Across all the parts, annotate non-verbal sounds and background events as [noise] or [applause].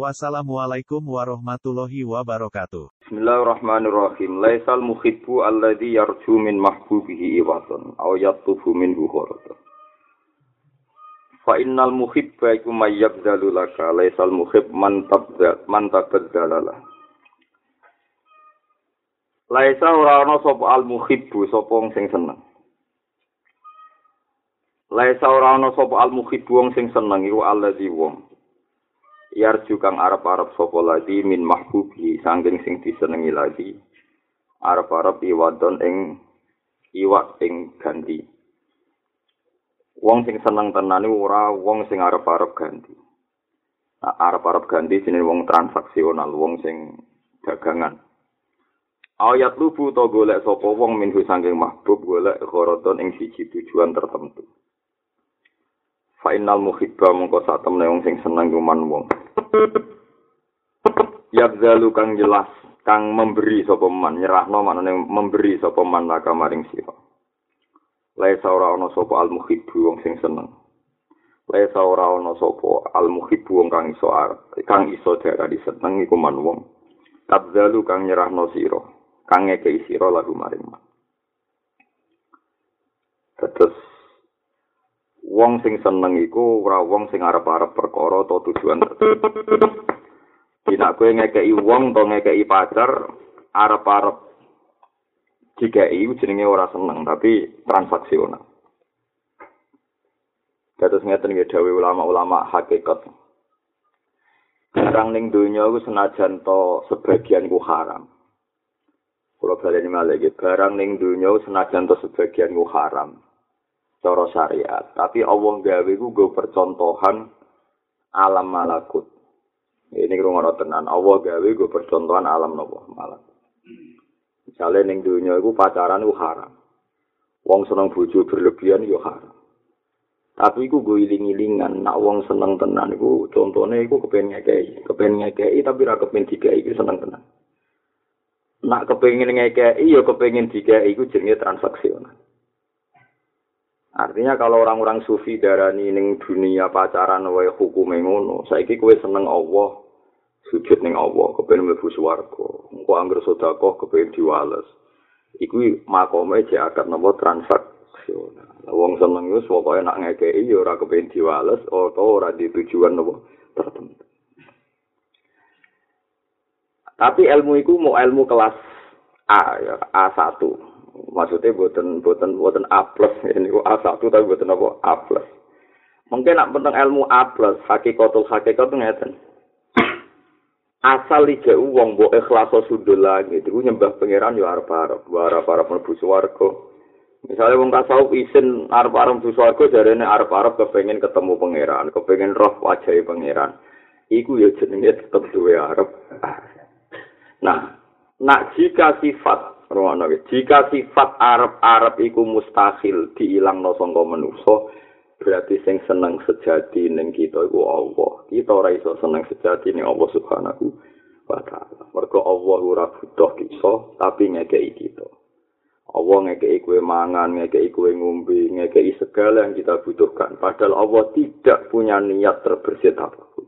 Wassalamualaikum warahmatullahi wabarakatuh. Bismillahirrahmanirrahim. Laisal muhibbu alladhi yarju min mahbubihi iwatan aw yatufu min bukhorata. Fa innal muhibba iku mayyabdalu laka laisal muhib man tabda man tabdalala. Laisa ora ana sapa al muhibbu sapa sing seneng. Laisa ora ana sapa al muhibbu wong sing seneng iku alladhi wong yarju kang arep-arep sapa lagi min mahbubi sangking sing disenengi lagi arep-arep iwadon ing iwak ing ganti. Wong sing seneng tenan ora wong sing arep-arep ganti. Nah, arep-arep ganti jenenge wong transaksional wong sing dagangan. Ayat lubu to golek sapa wong minhu sangking mahbub golek gharadon ing siji tujuan tertentu Fainal muhibba mongko satemne wong sing seneng kuman wong. Yabzalu kang jelas kang memberi sapa man nyerahno manane memberi sapa man laka maring sira. Laisa ora ana sapa al muhibbu wong sing seneng. Laisa ora ana sapa al muhibbu wong kang iso kang iso darani seneng iku man wong. Yabzalu kang nyerahno sira, kang ngekeki sira lagu maring man. Terus wong sing seneng iku ora wong sing arep-arep perkara atau tujuan Dina kowe ngekeki wong to ngekeki pacar arep-arep dikeki jenenge ora seneng tapi transaksional. Terus ngeten nggih dawuh ulama-ulama hakikat. Barang ning donya iku senajan to sebagian ku haram. Kalau baleni malih barang ning donya senajan to sebagian ku haram. Cara syariat. Tapi Allah gawe ku go percontohan alam malakut. Ini rumah tenan. Allah gawe go percontohan alam nopo malakut. Misalnya ning dunia itu pacaran itu haram. Wong seneng bojo berlebihan yo haram. Tapi iku gue iling-ilingan, nak wong seneng tenan iku contohnya iku ngekei, kepengen ngekei tapi ra kepengen dikei iku seneng tenan. Nak kepengen ngekei yo kepengen dikei iku jenenge transaksional. Artinya kalau orang-orang sufi darani ning dunia pacaran wae hukume ngono, saiki kowe seneng Allah, sujud ning Allah, kepen mlebu swarga. Engko anggere sedekah kepen diwales. Iku makome jek akad transaksional. Wong seneng wis pokoke nak ngekeki ya ora kepen diwales utawa ora ditujuan napa tertentu. Tapi ilmu iku mau ilmu kelas A ya, A1. Maksudnya buatan buatan buatan A plus [laughs] ini A satu tapi buatan apa A plus mungkin nak tentang ilmu A plus hakikatul hakikat ngeten. [clears throat] Asal ije uang bo ikhlas sudul lagi itu nyembah pangeran yo arep arep arep arep mlebu swarga. Misalnya wong tasawuf isin arep arep mlebu swarga jarene arep arep kepengin ketemu pangeran kepengin roh wajah pangeran. Iku yo jenenge tetep duwe arep. [clears throat] Nah nak jika sifat Rono jika sifat Arab-Arab iku mustahil diilangno sangka manusa, berarti sing seneng sejati ning kita iku Allah. Kita ora iso seneng sejati ning Allah Subhanahu wa taala. Mergo Allah ora butuh kita, tapi ngekeki kita. Allah ngekeki kue mangan, ngekeki kue ngombe, ngekeki segala yang kita butuhkan. Padahal Allah tidak punya niat terbersit apapun.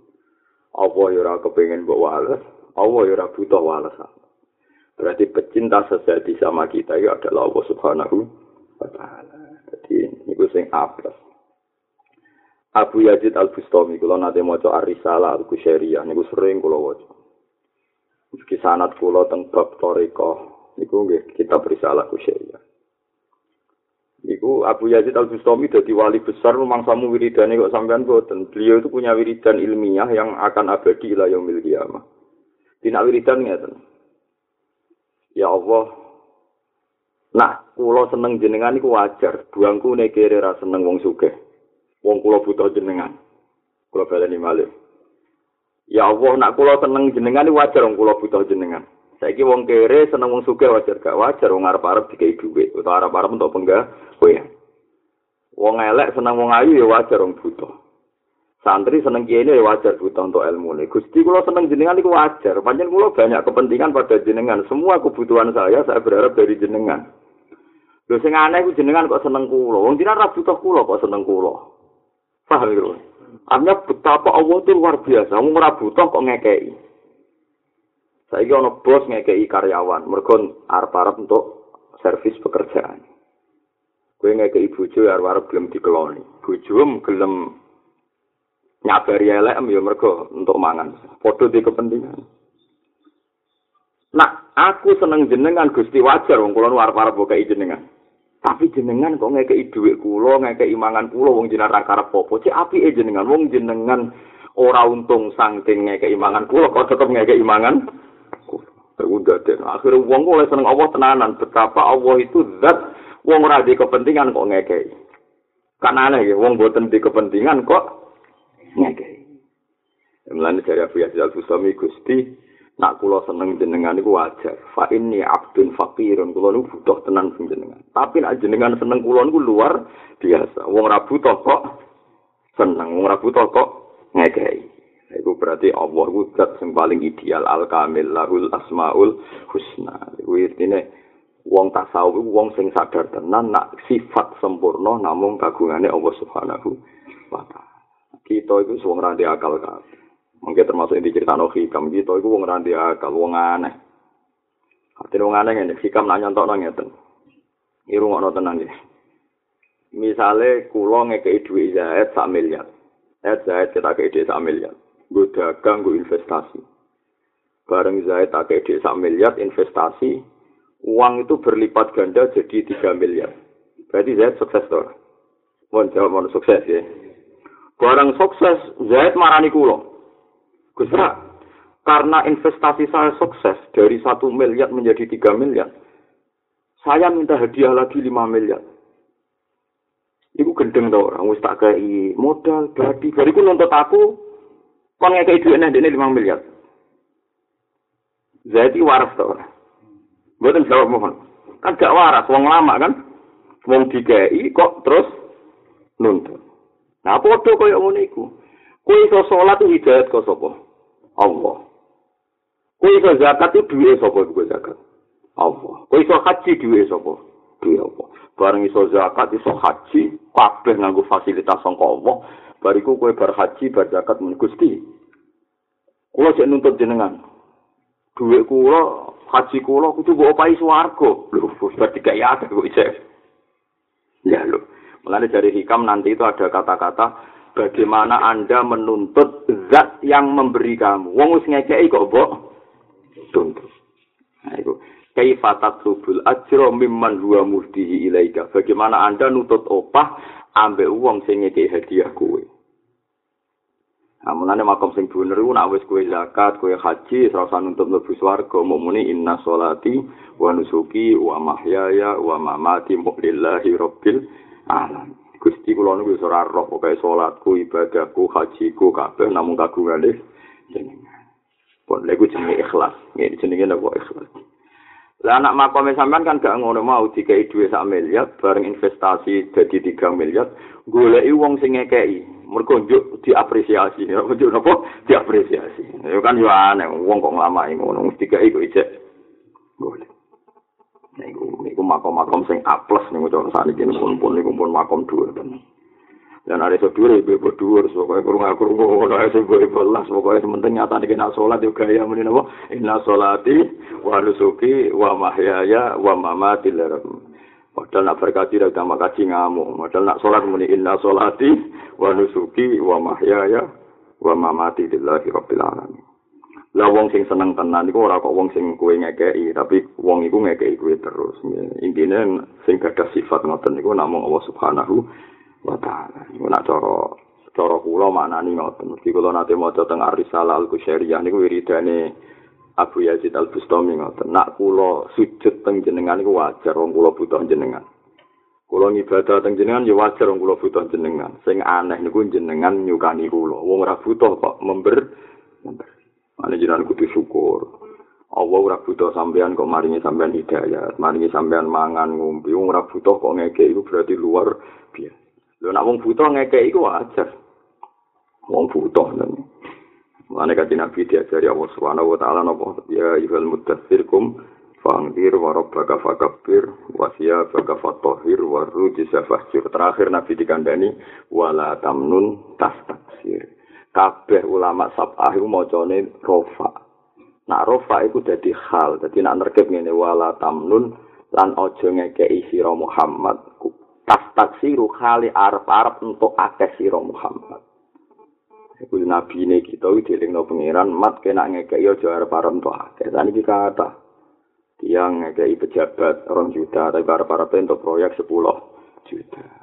Allah ora kepengin mbok wales, Allah ora butuh walesan. Berarti pecinta sejati sama kita itu adalah Allah Subhanahu wa taala. Jadi niku sing apes. Abu Yazid Al Bustami kula nate maca Ar-Risalah Al Kusyairiyah niku sering kula waca. Iki sanad kula teng bab toriko niku nggih kitab Risalah Kusyairiyah. Niku Abu Yazid Al Bustami dadi wali besar mangsamu wiridane kok sampean boten. Beliau itu punya wiridan ilmiah yang akan abadi ila yaumil qiyamah. Dina wiridan ngeten. Ya Allah, nak kula seneng jenengan iku wajar. Buangku nekere ra seneng wong sugih. Wong kula butuh jenengan. Kula baleni malih. Ya Allah, nak kula seneng jenengan iku wajar wong kula butuh jenengan. Saiki wong kere seneng wong sugih wajar gak wajar wong arep-arep dikai dhuwit utawa arep-arep untuk penggah kowe. Wong elek seneng wong ayu ya wajar wong butuh. Santri seneng kiai ya wajar butuh untuk ilmu ini. Gusti kula seneng jenengan itu wajar. Panjen kula banyak kepentingan pada jenengan. Semua kebutuhan saya saya berharap dari jenengan. Lho sing aneh jenengan kok seneng kula. Wong jenengan ra butuh kula kok seneng kula. Paham lho. Artinya betapa Allah itu luar biasa. Wong ora butuh kok ngekei. Saiki ana bos ngekeki karyawan, mergo arep-arep untuk servis pekerjaan. Kowe ngekeki bojo arep-arep gelem dikeloni. Bojo gelem nyabari elek ya mergo untuk mangan. Padha di kepentingan. Nah, aku seneng jenengan Gusti wajar wong kula arep-arep ngekeki jenengan. Tapi jenengan kok ngekeki dhuwit kula, ngekeki mangan kula wong jenengan ra karep apa. Cek apike jenengan wong jenengan ora untung saking ngekeki mangan kula kok tetep ngekeki mangan udah deh. Akhirnya uang mulai seneng Allah tenanan. Betapa Allah itu zat uang ora di kepentingan kok ngekei. Kan aneh ya, uang buatan di kepentingan kok ngekei. Mulane dari Abu Yazid Al-Bustami Gusti, nak kula seneng jenengan iku wajar. Fa inni abdun faqirun, kula niku butuh tenan sing jenengan. Tapi nak jenengan seneng kula niku luar biasa. Wong ora butuh kok seneng, wong ora butuh kok ngekei. Iku berarti Allah ku zat sing paling ideal al kamil lahul asmaul husna. Iku intine wong tasawuf wong sing sadar tenan nak sifat sempurna namung kagungane Allah Subhanahu wa taala. Kita iku wong ra akal kan. Mungkin termasuk yang diceritakan hikam kita itu wong randi akal, wong aneh. Artinya wong aneh ini, hikam nanya untuk nanya. Ini rumah tenang ya. Misalnya kulo ngekei duit Zaid sak miliar. Zaid Zaid kita kei duit sak miliar. gue dagang, gue investasi. Bareng Zaid tak kayak sak miliar investasi, uang itu berlipat ganda jadi 3 miliar. Berarti Zaid sukses tuh. Mohon jawab mohon sukses ya. Barang sukses, Zaid marani kulo. Gus karena investasi saya sukses dari satu miliar menjadi 3 miliar, saya minta hadiah lagi 5 miliar. Iku gendeng tau orang, wis tak kayak modal, berarti, bariku nuntut aku, Kon ngekei duit nih, 5 miliar. Zaidi waras tau. Buatan jawab mohon. Kan gak waras, wong lama kan. Wong dikei kok terus nuntut. Nah, podo kaya ngono iku. Kowe iso salat itu hidayat kok sapa? Allah. Kowe iso zakat itu duwe sapa iku zakat? Allah. Kowe iso haji duwe sapa? Duwe apa? Bareng iso zakat iso haji, kabeh nganggo fasilitas sangka Allah. bariku kowe bar haji bar zakat men Gusti kula sik nuntut jenengan dhuwit kula haji kula kudu mbok opahi swarga lho berarti gak ya kok ya lho mulane dari hikam nanti itu ada kata-kata bagaimana anda menuntut zat yang memberi kamu? Wong wis ngekeki kok mbok. Tuntut. Nah itu kaifa tatlubul ajra mimman huwa ilaika? Bagaimana anda nuntut opah ambek wong sing ngekeki hadiah kowe. Amunane makom sing bener iku nek wis kowe zakat, kowe haji, usah nuntut mlebu swarga, muni inna sholati wa nusuki wa mahyaya wa mamati lillahi rabbil alamin. Gusti kula niku wis ora roh pokoke salatku, ibadahku, hajiku kabeh namung kagungane jenengan. Pon lek jenenge ikhlas, ngene jenenge napa ikhlas. Lah anak makom sampean kan gak ngono mau dikai dhuwit sak miliar bareng investasi dadi 3 miliar, goleki wong sing ngekeki. mergo njuk diapresiasi njuk napa diapresiasi ya kan yo aneh wong kok nglama ngono mesti kaya iku ijek boleh niku niku makom-makom sing A+ niku cara saniki pun pun niku pun makom dhuwur tenan dan ibu ibu dhuwur pokoknya kurung aku kurung ngono ae sing gue belas pokoknya sementing nyata nih kena sholat yo gaya muni napa inna sholati wa nusuki wa mahyaya wa mamati lillahi Padahal nak berkaji dah utama kaji ngamuk. Padahal nak sholat muni inna sholati wa nusuki wa mahyaya wa mamati lillahi rabbil alamin. Lah wong sing seneng tenan iku ora kok wong sing kowe ngekeki, tapi wong iku ngekeki kowe terus. Intine sing gadah sifat ngoten niku namung Allah Subhanahu wa taala. Iku nak cara cara kula maknani ngoten. Mesti kula nate maca teng Ar-Risalah Al-Qusyairiyah niku wiridane Abu Yazid Al Bustami ngoten. Nak kula sujud teng jenengan iku wajar wong kula butuh jenengan. Kula ngibadah teng jenengan ya wajar wong kula butuh jenengan. Sing aneh niku jenengan nyukani kula. Wong ora butuh kok member member. Mane jenengan kudu syukur. Allah ora butuh sampean kok maringi sampean hidayah, maringi sampean mangan ngombe, ora butuh kok ngekek iku berarti luar biasa. Lho nek wong butuh ngekek iku wajar. Wong butuh nang. Mane kanjeng Nabi diajari Allah Subhanahu wa taala napa ya ayyuhal mudaththir kum fangdir wa rabbaka fakabbir wa siyabaka fatahhir wa rujza fahjur. Terakhir Nabi dikandani wala tamnun tastaksir. Kabeh ulama sab'ah iku macane rofa. Nak rofa iku dadi hal, dadi nak nerkep ngene wala tamnun lan aja ngekeki sira Muhammad. Tas taksiru khali arep-arep untuk akeh sira Muhammad. Iku nabi ini kita dilingno pangeran mat kena ngekeki aja arep-arep untuk akeh. Lan iki kata yang ngekeki pejabat orang juta tapi arep-arep untuk proyek 10 juta.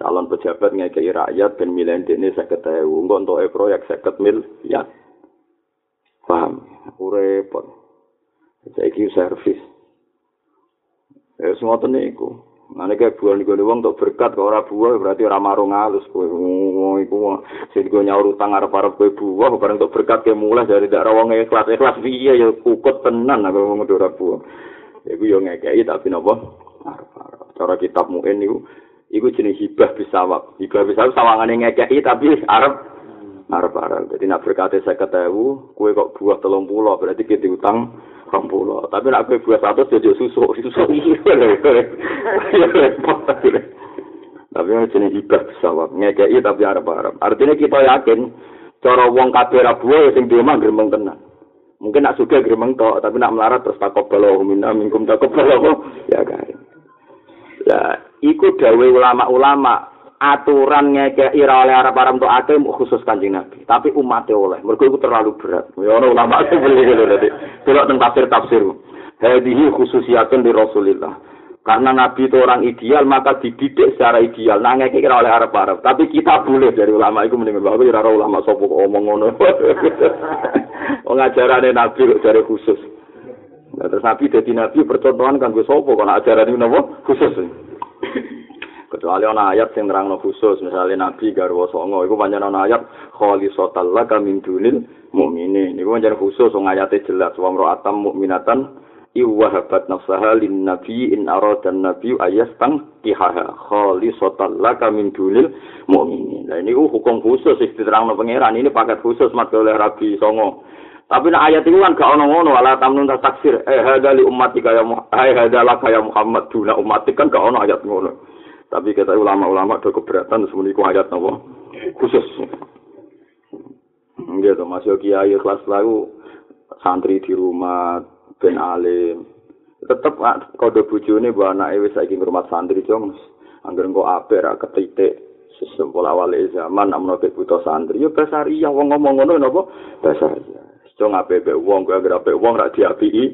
Calon pejabat ngekeki rakyat ben milih dene 50.000, engko untuk proyek 50 miliar. Paham? Repot. Saiki servis. Ya semua niku. Mane kayak buah niku wong untuk berkat kok ora buah berarti ora marung halus kowe. Wong iku sing go nyaur utang arep-arep kowe buah bareng untuk berkat ke mulai dari daerah wong ikhlas ikhlas piye ya kukut tenan aku wong ora buah. Iku yo ngekeki tapi napa? Arep-arep. Cara kitab muin niku iku jenis hibah bisawab. Hibah bisawab sawangane ngekeki tapi arep arep-arep. Jadi nak berkate 50.000, kowe kok buah 30 berarti kita utang 20. Tapi nak kowe buah 100 jadi susu, susu iki. Tapi jenis hibah pesawat, ngekei tapi arep-arep. Artinya kita yakin, cara wong kabeh ra buah sing di omah gremeng tenan. Mungkin nak suka gremeng tok, tapi nak melarat terus takut balo minna minkum takut balo ya kan. Lah, iku dawe ulama-ulama aturan ngekei ira oleh arab arab untuk akeh khusus kanjeng nabi tapi umatnya oleh. Mereka itu terlalu berat. Ya orang ulama itu beli gitu tadi tidak tentang tafsir tafsir hadihi khususiatun di rasulillah. Karena nabi itu orang ideal maka dididik secara ideal. Nah ngekei ira oleh arab arab tapi kita boleh dari ulama itu mendingan bahwa ira ulama sopo omong ngono? [laughs] Pengajaran nabi dari khusus Nah, terus nabi jadi nabi percontohan kan gue sopo ajaran ini nopo khusus. Kecuali ana ayat sing nerangno khusus misalnya nabi garwa songo iku pancen ana ayat kholisatal laka min dunil mukminin niku pancen khusus wong ayate jelas wa atam mukminatan iwahabat nafsaha lin nabi in aradan nabi ayastang kihaha. Kholisatal laka min dunil mukminin nah niku hukum khusus sing diterangno pangeran ini paket khusus mat oleh rabi songo Tapi nak ayat itu kan gak ono ngono ala tamnun taksir eh hadza li ummati kaya eh hadza laka ya Muhammad duna ummati kan gak ono ayat ngono. Tapi kita ulama-ulama do keberatan semuanya ku ayat nopo khusus. Gitu, masuk kiai kelas lalu santri di rumah ben alim. Tetep kode bujune bu anak wis saiki ngrumat santri jong. Angger engko apik ra ketitik sesempul awal zaman namno butuh santri. Yo basaria wong ngomong ngono napa? Basaria. Jong apik wong, kok apik wong ra diapiki.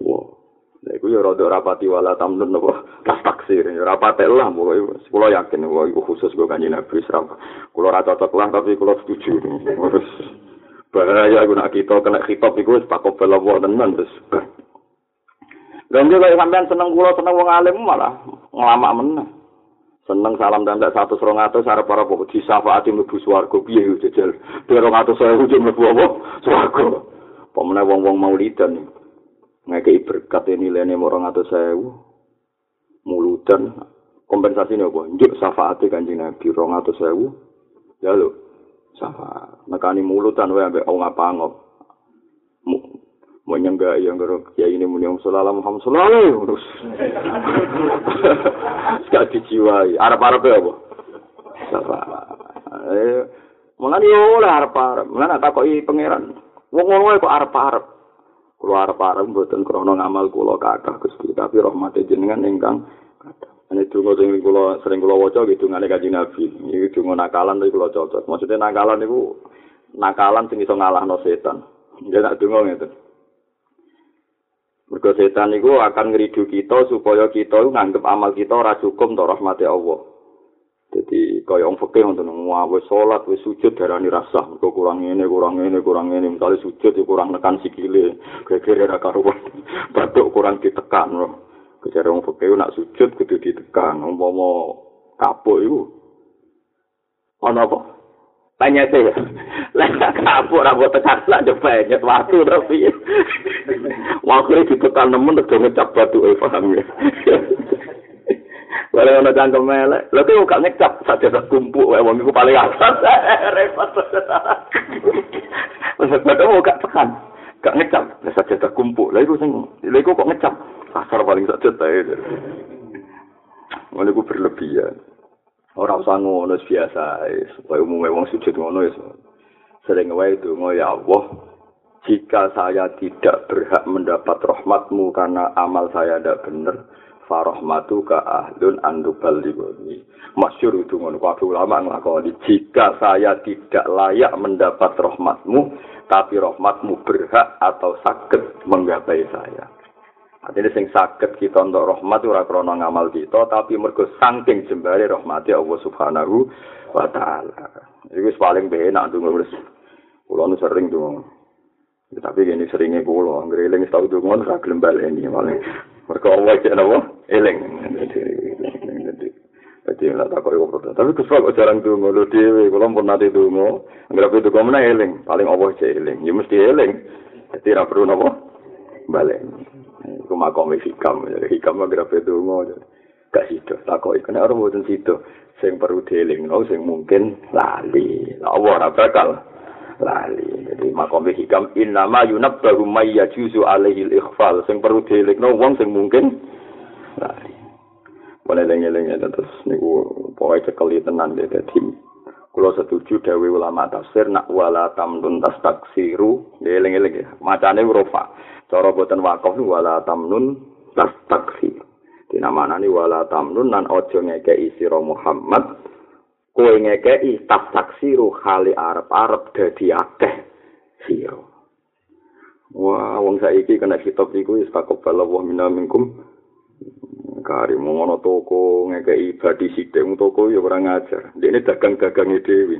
Wong. Lha iku ya rada rapati wala tamnun napa tas taksir ya rapate lah pokoke kula yakin kok iku khusus go kanjeng Nabi. Kula ora cocok lah tapi kula setuju. Wes bahaya iku nak kita kena khitab iku wis pakop belawa tenan wis. Lha nek sampean seneng kula seneng wong alim malah nglamak meneh. Seneng salam dan tak satu serong atas arah para pokok di yang lebih suarga biaya itu jajal. Di serong atas saya hujan lebih apa? Suarga. Pemenang wong-wong maulidan nih. ngekei berkat ini nilainya orang atau sewu. Mulutan kompensasi ini apa? Njuk syafaatnya kanjeng Nabi rong atau sewu. Ya lo syafaat. Nekani mulutan wae ambek wong apa ngop mau nyangga yang gerok ya ini muni om sallallahu Muhammad sallallahu terus [laughs] sekali dijiwai. Arab arab ya apa? Syafaat. Eh Mulane yo oleh arep-arep. Mulane tak koki pangeran. Wong ngono kok arep-arep. kula arep-arep mboten krana ngamal kula kathah Gusti tapi rahmate jenengan ingkang kathah Ini dungo sing kula sering kula waca gitu ngene kanjeng Nabi. Iki dungo nakalan iki kula cocok. Maksudnya nakalan niku nakalan sing iso ngalahno setan. Ya nak dungo ngene. Mergo setan niku akan ngridu kita supaya kita nganggep amal kita ora cukup untuk rahmati Allah. Jadi kaya wong ngoten wah wis salat wis sujud darani rasah. Kok kurang ngene kurang ngene kurang ngene. Misale sujud ya kurang nekan sikile. Gegere ra karuan. [laughs] Batuk kurang ditekan loh kejare wong fikih nak sujud kudu ditekan. Umpama kapuk iku. Ana apa? Tanya saya [laughs] Lah kapok ora mbok tekan lah coba nyet waktu tapi. [laughs] Waktu ditekan nemen udah ngecap batu e paham ya. Walau ana cangkem melek, lha kok gak ngecap saja tak kumpul wae wong iku paling atas. [laughs] Repot. Wes kok gak tekan. Gak ngecap, lah saja tak kumpul. Lha iku sing lha iku kok ngecap. Kasar paling saja tae. Ngono iku berlebihan. Ora usah ngono biasa, supaya umumnya wong sujud ngono ya. Sering wae itu ya Allah, jika saya tidak berhak mendapat rahmatmu karena amal saya tidak benar, farahmatu ka ahlun andubal liboni. Masyur itu ngono kabeh ulama nglakoni. Jika saya tidak layak mendapat rahmatmu, tapi rahmatmu berhak atau sakit menggapai saya. Artinya sing sakit kita untuk rahmat ora krana ngamal kita, tapi mergo saking jembare rahmati Allah Subhanahu wa taala. Iku paling enak ndonga wis. Kulo nu sering ndonga. Tapi gini seringnya kulo, ngeriling tau ndonga ora gelem baleni malah. Mergo Allah cek napa? Eling. Jadi lah tak kau protes. Tapi kesel kok jarang dongo lo dewi. Kalau pun nanti dongo, anggap itu kau mana eling. Paling Allah cek eling. Ya mesti eling. Jadi tidak perlu napa? Balik. Iku makom hikam, hikam mah grafe dongo. Gak sido, takoi kena orang boten sido. Sing perlu dieling, no, sing mungkin lali. Allah ora bakal lali. Jadi makom hikam innama yunabbahu may yajuzu alaihi al-ikhfal. Sing perlu dieling, no, wong sing mungkin lali. Boleh lengi-lengi terus niku pokoknya cekeli tenan deh dadi Kulo setuju dawe ulama tafsir nak wala tamnun tas taksiru, eling-eling macane rofa. Cara boten wakaf wala tamnun tas taksir. Dinamanani wala tamnun nan ojo ngekei sira Muhammad kowe ngekei tas taksiru hali arep-arep dadi akeh sira. Wah, wong saiki kena kitab iku wis takobal Allah minna minkum. Kari ngono toko ngekei badi sithik toko ya ora ngajar. Dene dagang-dagange dhewe.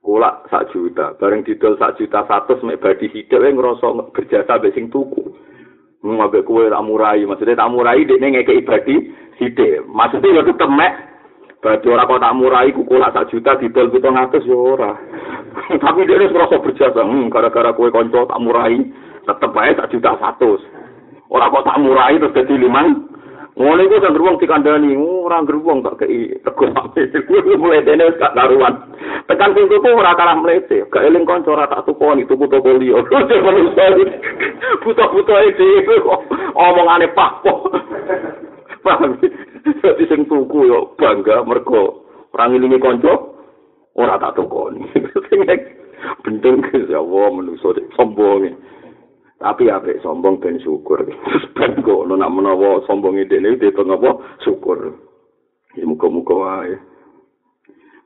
Kula sak juta, bareng didol sak juta satu mek badi sithik wae ngrasa berjasa mbek sing tuku. Ngabek kue tak murai, maksudnya tak murai dene ngekei badi sithik. Maksudnya ya tetep badi ora kok tak murai ku kula sak juta didol 700 ya ora. [laughs] Tapi dia ngerasa berjasa, hmm, gara-gara kue konco tak murai, tetep ae sak juta satu. Ora kok tak murai terus dadi limang. Ngono iku kan ruang dikandani, ora geruang tak kei tegur sampe. Kuwi mulai dene gak karuan. Tekan sing tuku ora kalah mlete. Gak eling kanca ora tak tukoni tuku toko liya. [laughs] Buta-buta iki omongane pak kok. [laughs] Paham? Dadi sing tuku yo bangga mergo ora ngilingi kanca ora tak tukoni. [laughs] Sing bendeng ya Allah menungso sombong. tapi ape sombong ben syukur. [laughs] Ben kok nak menawa sombong ide ini apa? Syukur. Ya muka wae.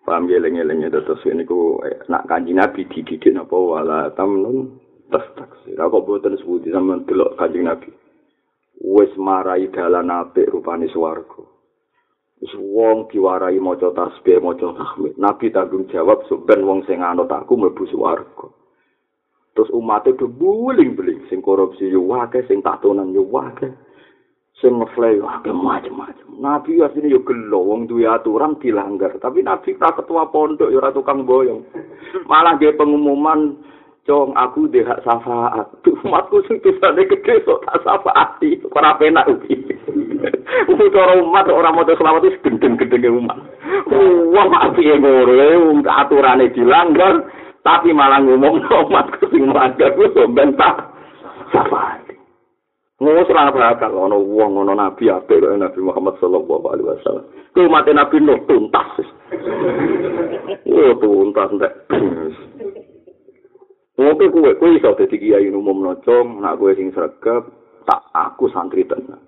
Paham ya lengi lengi terus ini ku eh, nak kanji nabi dididik apa wala tamnun tas taksi aku buatan sebuti sama delok kanji nabi wes marai dalan ape rupane suwargo Wis wong diwarai maca tasbih maca tahmid. Nabi tanggung jawab ben wong sing anut aku mlebu swarga. terus umat itu buling-buling. Sing korupsi yo wake sing tatonan yo wake sing ngeflay wake macam-macam nabi asline yo gelo wong duwe aturan dilanggar. Tapi nabi tak ketua pondok yo ora tukang boyong. Malah dia pengumuman cong aku deh hak syafaat umatku sing tusane gede sok tak syafaati ora penak ugi Cara umat orang mau selamat itu gendeng-gendeng umat. Wong api ngono, aturane dilanggar, tapi malah ngomong umat sing melanggar ku bentah syafaat. Ngono ora bakal ana wong ana nabi kaya Nabi Muhammad sallallahu alaihi wasallam. Ku umat Nabi Nuh tuntas. Oh tuntas ndak. Ngopo kuwe kuwe iso dadi kiai umum nocong, nak kuwe sing sregep, tak aku santri tenan.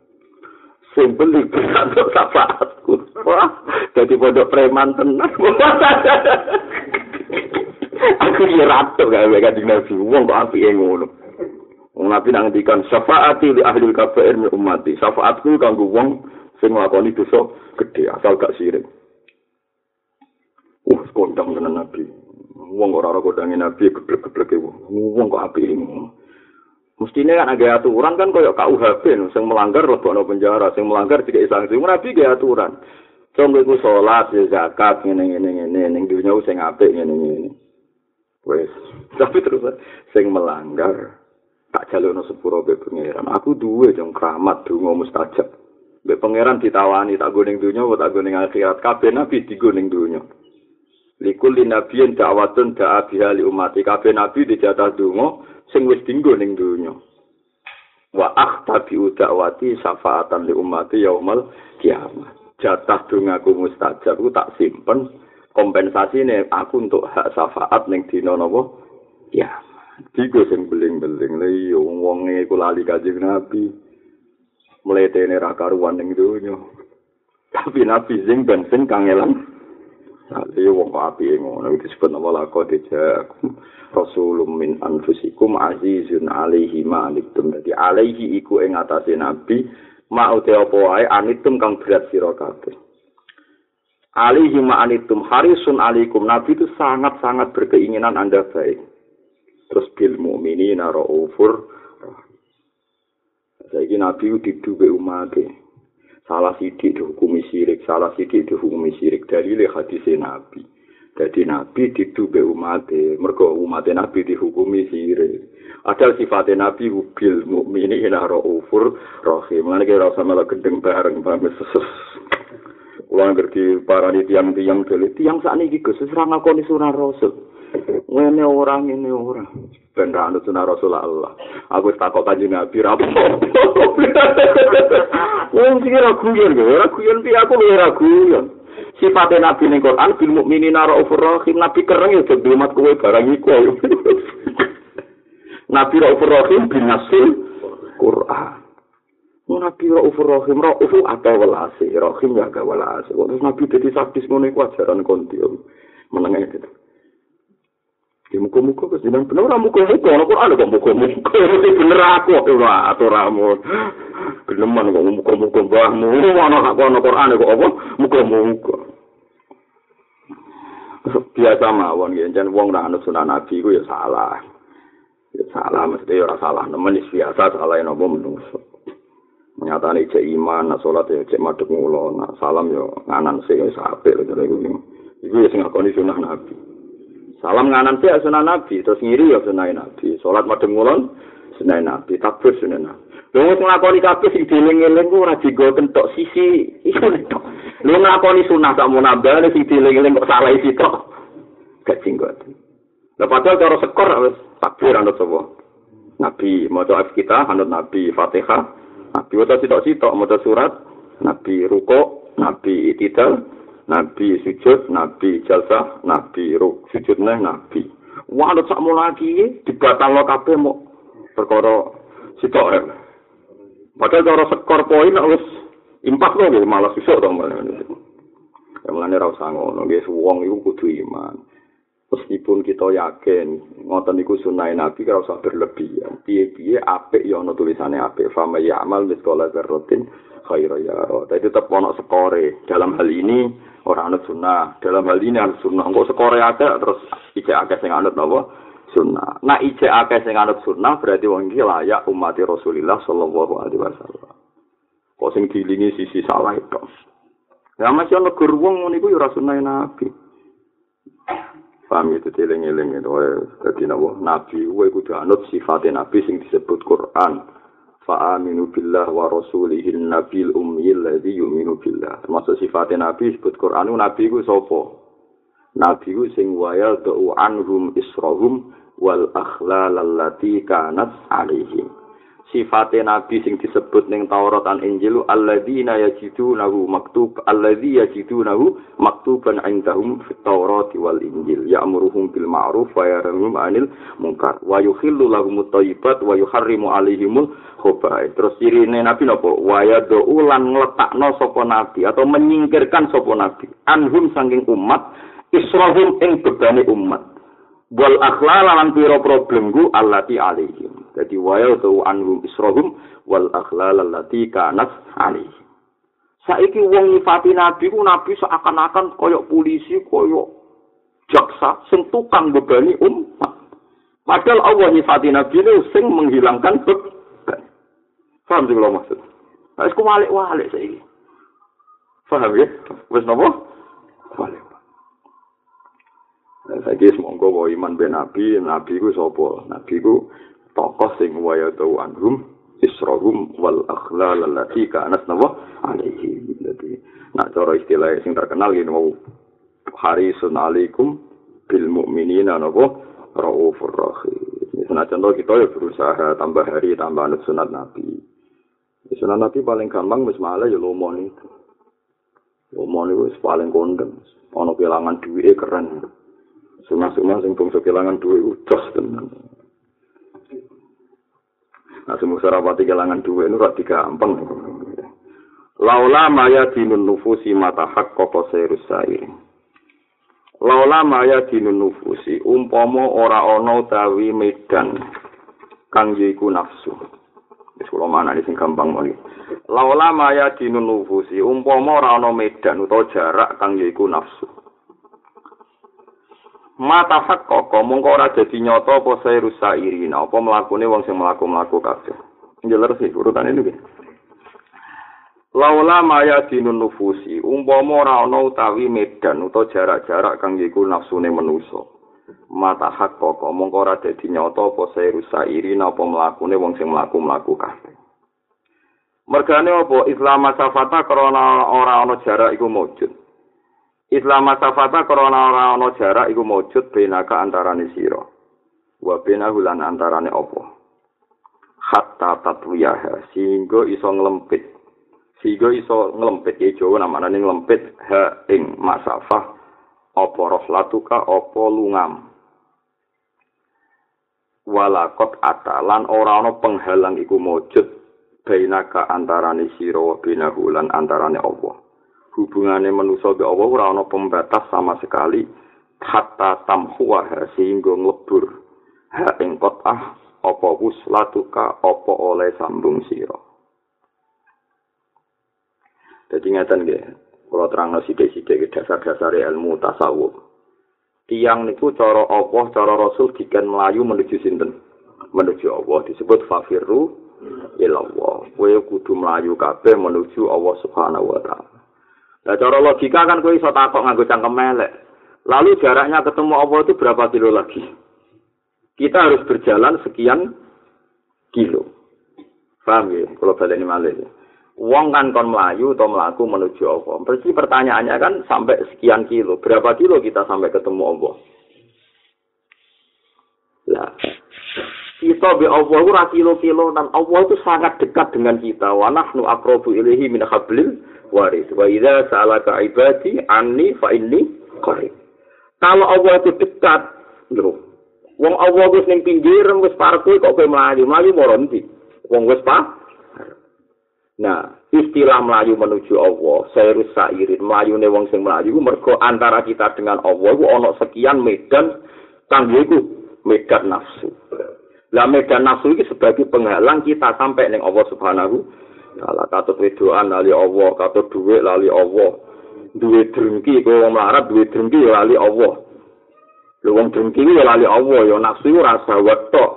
Sing beli [laughs] untuk syafaatku. Wah, jadi pondok preman tenan. [laughs] aku ya ratu gak wae kanjeng Nabi wong kok apike ngono wong Nabi nang ngendikan syafaati li ahli kabair min ummati syafaatku kanggo wong sing nglakoni dosa gedhe asal gak sirik uh kondang tenan Nabi wong ora ora kondange Nabi geblek-gebleke wong wong kok apike ngono Mestinya kan ada aturan kan kayak KUHP, yang melanggar lebih penjara, yang melanggar tidak sanksi. Nabi ada aturan. Contoh itu sholat, zakat, ini, ini, ini, ini, ini, dunia, sing apik, ini, ini. Wes, tapi terus sing melanggar tak jalukno sepuro be pangeran. Aku duwe jeng keramat donga mustajab. Be pangeran ditawani tak goning dunya apa tak goning akhirat. Kabeh nabi digoning dunya. Likul linabiyin da'watun da'a biha li umati. Kabeh nabi dijatah donga sing wis dinggo ning dunya. Wa akhtabi da'wati syafaatan li umati yaumal kiamat. Jatah dongaku mustajab ku tak simpen. Kompensasi nih aku untuk hak syafaat neng dino nopo ya tiga sing beling beling lah iya wong iku lali kajing nabi. Mulai tene rakaruan neng dunia tapi nabi sing bensin kangelan Sali wong api ngono iki disebut nama lako dijak Rasulum min anfusikum azizun alaihi ma anitum Jadi alaihi iku ing atase nabi ma uti apa wae anitum kang berat sira kabeh alihi ma'anitum harisun alikum. Nabi itu sangat-sangat berkeinginan Anda baik. Terus bil mu'minina ra'ufur. Saya Nabi itu didube umat Salah sidik dihukumi sirik, salah sidik dihukumi sirik. Dari hadis Nabi. Jadi Nabi didube umat Mereka umat Nabi dihukumi sirik. Ada sifatnya Nabi bil mu'minina ra'ufur rahim. Mana kira sama lah gendeng bareng. Kula ngerti parani tiang-tiang dulu. Tiang saat ini Gus, serang aku ini sunah Rasul. Ngene orang ini orang. Ben ra anut sunah Rasul Allah. Aku takut kanji Nabi rapo. [laughs] Wong sing ora guyon, ora guyon pi aku luwih ra guyon. Sifate Nabi ning Quran bil mukminina raufur rahim. Nabi kereng ya dadi umat kowe barang iku. [laughs] Nabi raufur rahim bin nasil Quran. Nabi Raufur Rahim, Raufu ada walasi, Rahim ya ada walasi. Terus Nabi jadi sadis ngono iku ajaran kontium. Menengah gitu. Di muka-muka ke sini, bener lah muka-muka, ono Quran kok muka-muka, mesti [laughs] bener aku, ora aturamu. Geneman kok muka-muka mbahmu, ono hak ono Quran kok apa? Muka-muka. Biasa mawon, jan wong ra anut sunah Nabi ku ya salah. Ya salah, mesti ora salah, nemen biasa salah nopo menungso. nyatane cek iman nak salat ya cek madhep ngulo nak salam yo nganan sing apik lho iku iku ya sing ngakoni sunah nabi salam nganan sih sunah nabi. Terus ngiri ya sunah nabi. Salat madhep ngulo sunah nabi. Takbir sunah nabi. Lho wis nglakoni kabeh sing dieling-eling ku ora digo kentok sisi. Iku tok lho nglakoni sunah sak munabah sing dieling-eling kok salah isi tok. Gak jinggot. Lho padahal cara sekor wis takbir anut sapa? Nabi, mau kita, anut Nabi, Fatihah, Nabi. Wata sitok-sitok maca surat, Nabi. Ruko, Nabi. Itidal, Nabi sujud, Nabi jalsah, Nabi ruk sujud neh Nabi. Wah, sak lagi dibatal lo kabeh mau perkara sitok ya. Padahal cara skor poin harus impak lo malah susah dong. Ya ra usah ngono, nggih wong iku kudu iman. Meskipun kita yakin ngoten niku sunah nabi kalau usah berlebihan. Piye-piye apik ya ana tulisane apik. Fama ya amal miskola zarratin khairu ya tapi tetap ono skore dalam hal ini orang anut sunnah. Dalam hal ini anut sunnah. Kok skore ada terus ijek akeh sing anut napa? Sunnah. Nah ijek akeh sing anut sunnah berarti wong iki layak umat Rasulullah sallallahu alaihi wasallam. Kok sing dilingi sisi salah itu? Ya masih ana gur wong niku ya sunah nabi. Paham itu dieling-eling itu jadi nabi nabi gue kudu anut sifat nabi sing disebut Quran fa aminu billah wa rasulihi nabil ummi alladhi yu'minu billah termasuk sifat nabi disebut Quran nabi gue sopo nabi gue sing wayal do'u anhum israhum wal akhlal allati kanat alaihim sifate nabi sing disebut ning Taurat lan Injil alladzina yajidunahu maktub alladzi yajidunahu maktuban indahum fit Taurat wal Injil ya'muruhum bil ma'ruf wa yanhahum 'anil munkar wa yuhillu lahum thayyibat wa yuharrimu 'alaihimul khaba'ith terus sirine nabi napa wa yad'u lan ngletakno sapa nabi atau menyingkirkan sapa nabi anhum saking umat israhum ing bebane umat wal akhlal lan pira problemku allati alaihim Jadi waya tu anhum isrohum wal akhlal allati kanat ali. Saiki wong nyifati nabi ku nabi seakan-akan koyok polisi, koyok jaksa sing tukang bebani umat. Padahal Allah nyifati nabi ini sing menghilangkan beban. Paham sih maksud? Nah, itu walik-walik saiki. Paham ya? Wes nopo? Saiki semongko wa iman ben nabi, nabi ku sapa? Nabi ku tokoh sing waya tau anhum isrohum wal akhlal allati kanat nawa alaihi. Dadi nak cara istilah sing terkenal ngene mau harisun alaikum bil mukminina napa raufur rahim. Nah contoh kita ya berusaha tambah hari tambah anut sunat Nabi. Sunat Nabi paling gampang wis malah ya lomon itu. Lomon itu paling kondem. Ono kehilangan duit keren. Semua-semua sing bangsa kehilangan duit ucos tenan. Nah semua sarapati kehilangan duit itu rati gampang. Laula maya dinun nufusi mata hak koko serus Laula maya dinun nufusi umpama ora ana utawi medan kang yiku nafsu. Wis kula manani sing gampang moni. Laula maya dinun nufusi umpama ora ana medan utawa jarak kang yiku nafsu. Mata kok mongko ora dadi nyata apa sae rusak irina apa mlakune wong sing mlaku-mlaku kabeh. Njeler sih urutan ini. Laula maya dinun nufusi, umpama ora ana utawi medan utawa jarak-jarak kang iku nafsune manusa. Mata hak mongko ora dadi nyata apa sae rusairi napa mlakune wong sing mlaku-mlaku kabeh. Mergane apa Islam safata krana ora ana jarak iku mujud. Islam safata krana ora ana jarak iku mujud benaka antarane sira. Wa benahu lan antarane apa? Hatta tatwiyah sehingga iso nglempit sehingga iso nglempit ya Jawa namane nglempit ha ing masafah apa rohlatuka apa lungam walakot atalan ora ana penghalang iku mujud bainaka antarane sira wa binahu lan antarane Allah hubungane manusa be Allah ora ana pembatas sama sekali hatta tamhuwa sehingga nglebur ha ing qotah apa wuslatuka apa oleh sambung sira Jadi ngeten nggih, kula terangno sithik-sithik dasar-dasar ilmu tasawuf. Tiang niku cara Allah, cara Rasul diken melayu menuju sinten? Menuju Allah disebut fafirru ilallah. Kowe kudu melayu kabeh menuju Allah Subhanahu wa taala. Nah, cara logika kan kowe iso takok nganggo cangkem elek. Lalu jaraknya ketemu Allah itu berapa kilo lagi? Kita harus berjalan sekian kilo. Paham ya? Kalau balik ini malah ya. Wong kan kon melayu atau melaku menuju Allah. Berarti pertanyaannya kan sampai sekian kilo. Berapa kilo kita sampai ketemu Allah? Lah, kita be Allah ora kilo-kilo dan Allah itu sangat dekat dengan kita. Wa nahnu aqrabu ilaihi min hablil warid. Wa idza sa'alaka ibadi anni fa inni qarib. Kalau Allah itu dekat, lho. Wong Allah wis ning pinggir wis parek kok kowe mlayu, mlayu moro ndi? Wong wis pa Nah, istilah melayu menuju Allah, saya rusak irit, melayu wong sing melayu, mergo antara kita dengan Allah, itu ono sekian medan, tangguh itu medan nafsu. Lah medan nafsu itu sebagai penghalang kita sampai neng Allah subhanahu Kalau kata wedoan lali Allah, kata duit lali Allah, duit drengki, kalau wong melarat duit drengki lali Allah. Lu wong drengki ya lali Allah, ya nafsu rasa wetok.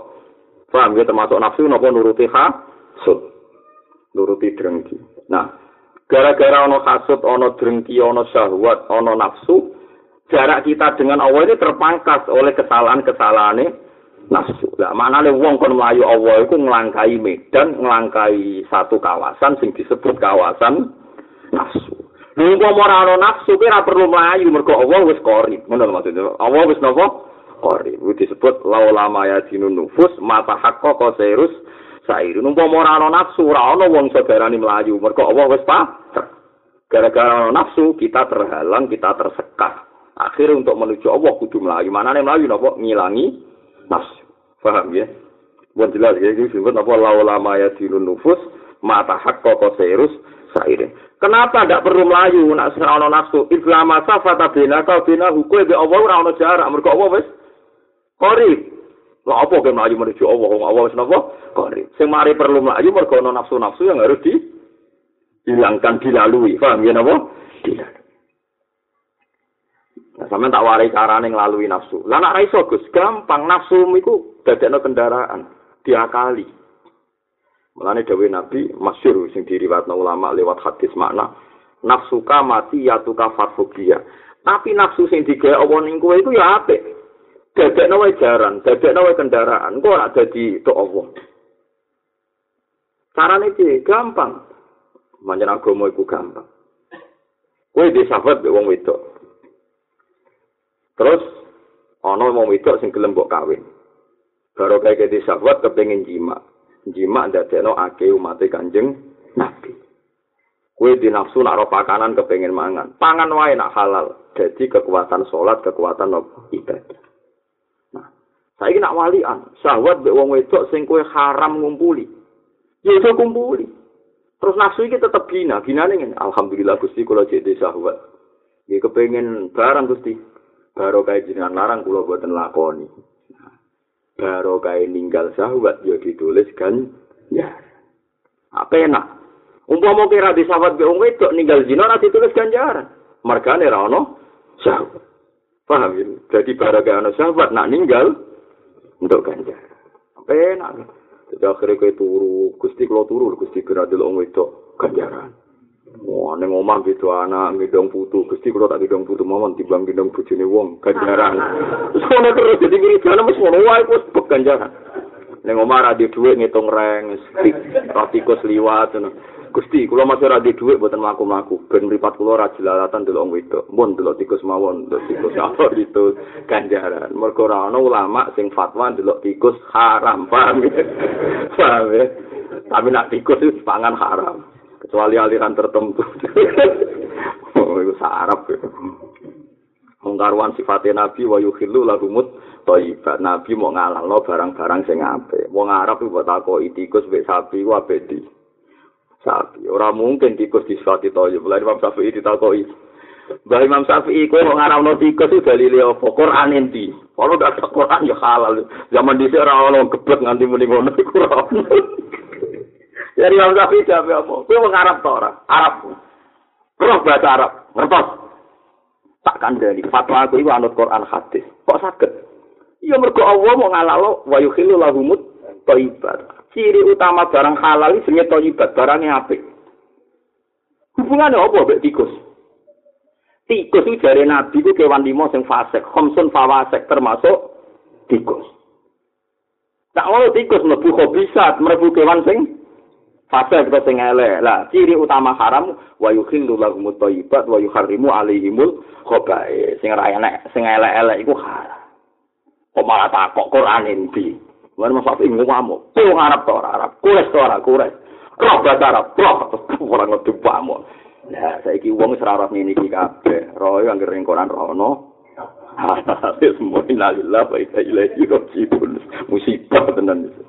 Paham ya termasuk nafsu nopo nuruti hasud. nuruti drengki. Nah, gara-gara ono kasut, ono drengki, ono syahwat, ono nafsu, jarak kita dengan Allah ini terpangkas oleh kesalahan-kesalahan nafsu. Lah maknane wong kon mlayu Allah iku nglangkai medan, nglangkai satu kawasan sing disebut kawasan nafsu. Lha kok ora ana nafsu ora perlu mlayu mergo Allah wis kori. Ngono maksudnya. Allah wis napa? Kori. Itu disebut laulama ya nufus mata hakko koserus sair numpa ora ana nafsu ora ana wong saudarane mlayu mergo Allah wis pasrah gara-gara nafsu kita terhalang kita tersekat akhirnya untuk menuju Allah kudu melayu mana nih melayu nopo ngilangi nafsu paham ya buat jelas ya ini disebut apa lama ya dinun nufus mata hak koko serus sairin kenapa tidak perlu melayu nak serana nafsu inflama safata bina kau bina hukum ya Allah ora ana jarak mergo Allah wis korib Lah apa ke mlayu menuju Allah wong Allah wis napa? Kori. Sing mari perlu mlayu mergo ana nafsu-nafsu yang harus dihilangkan dilalui. Paham ya napa? Dilalui. Nah, sampean tak warai carane nglalui nafsu. Lah nek ra iso Gus, gampang nafsu iku dadekno kendaraan, diakali. Mulane dawuh Nabi masyhur sing diriwayatno ulama lewat hadis makna nafsuka mati ya tuka fatfukia. Tapi nafsu sing digawe apa ning kowe iku ya apik. dadekno wae jaran, dadekno wae kendaraan, kok ora dadi tok Allah. Carane iki gampang. Manjen agama iku gampang. Kowe di sahabat wong wedok. Terus ana wong wedok sing gelem mbok kawin. Baru kayak di sahabat kepengin jima. Jima dadekno akeh umat Kanjeng Nabi. Kue di nafsu nak roh pakanan kepengen mangan. Pangan wae nak halal. Jadi kekuatan sholat, kekuatan ibadah. Nah, saya nak walian. Sahabat be wong wedok sing kue haram ngumpuli. Ya iso kumpuli. Terus nafsu iki tetep gina. Gina nih Alhamdulillah Gusti kula jadi sahabat. Ya kepengen barang Gusti. Baru kayak jenengan larang kula buatan lakoni. Baru kayak ninggal sahabat ya ditulis kan. Ya. Apa enak? Umpama kira di sahabat be wong wedok ninggal zina ora ditulis ganjaran. Margane ra ono sahabat. Paham ya? Jadi barang ana sahabat nak ninggal untuk ganjaran. Apa enak? Jadi akhirnya kayak turu, gusti kalau turu, gusti kira di wong wedok ganjaran. Wah, neng omah gitu anak ngidong putu, gusti kalau tak ngidong putu mawon timbang ngidong bojone wong ganjaran. [laughs] Sono terus jadi wiridan wis ngono wae wis ganjaran. Neng omah ra di dhuwit ngitung reng, ratikus liwat ngono. Gusti, kula masih ora dhuwit mboten mlaku-mlaku. Ben mripat kula ora jelalatan delok wedok. Mun delok tikus mawon, delok tikus apa itu ganjaran. Mergo ora ana ulama sing fatwa delok tikus haram, paham ya? [laughs] Paham ya? Tapi nak tikus itu pangan haram. Kecuali aliran tertentu. [laughs] oh, itu sarap ya. Mengkaruan sifatnya Nabi wa yukhillu lahumut thayyibat. Nabi mau ngalalno barang-barang sing apik. Wong Arab iku takoki tikus mek sapi ku apik di. sapi. Ora mungkin tikus disifati toyo. Mulai Imam Syafi'i ditakoki. Mbah Imam Syafi'i kowe kok ngaramno tikus itu dalile apa? Quran enti. Kalau ada Quran ya halal. Zaman dhisik ora ono geblek nganti iku ora Jadi Imam Syafi'i jawab apa? Kowe wong Arab ta ora? Arab. Roh bahasa Arab. Ngertos? Tak kandhani. Fatwa aku iku anut Quran hadis. Kok saged? Iya mergo Allah mau ngalalo wa yukhillu lahumut thayyibat. ciri utama barang halal iki jenenge thayyibat, barangnya apik. Hubungannya apa mbek tikus? Tikus itu dari Nabi itu kewan limo sing fasek, khomsun fawasek termasuk tikus. Tak mau tikus mlebu khobisat, mlebu kewan sing fasek atau sing elek. Lah, ciri utama haram wa yukhillu lahum thayyibat wa yuharrimu alaihimul khaba'i. Sing ora enek, sing elek-elek iku haram. Kok malah takok Quran endi? Mana mas Safi ngomong, kau Arab to Arab, kures to Arab, kures. Roh bahasa Arab, roh. [laughs] Orang ngerti pamon. Ya, saya ki uang serarat ini ki kabe. Roh yang kering koran roh no. Semua [laughs] inalillah, baik ilahi rojiun. Musibah tenan itu.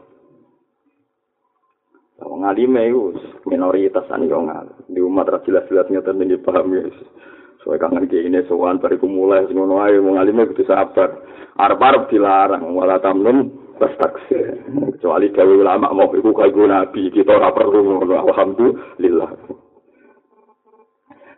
Wong alim itu minoritas ani wong Di umat ra jelas-jelas nyata ning paham ya. Soale kangen ki ini sowan bariku mulai sing ngono ae wong alim kudu sabar. Arep-arep dilarang wala tamnun taksir. Kecuali gawe ulama mau iku kaya nabi, kita ora perlu alhamdulillah.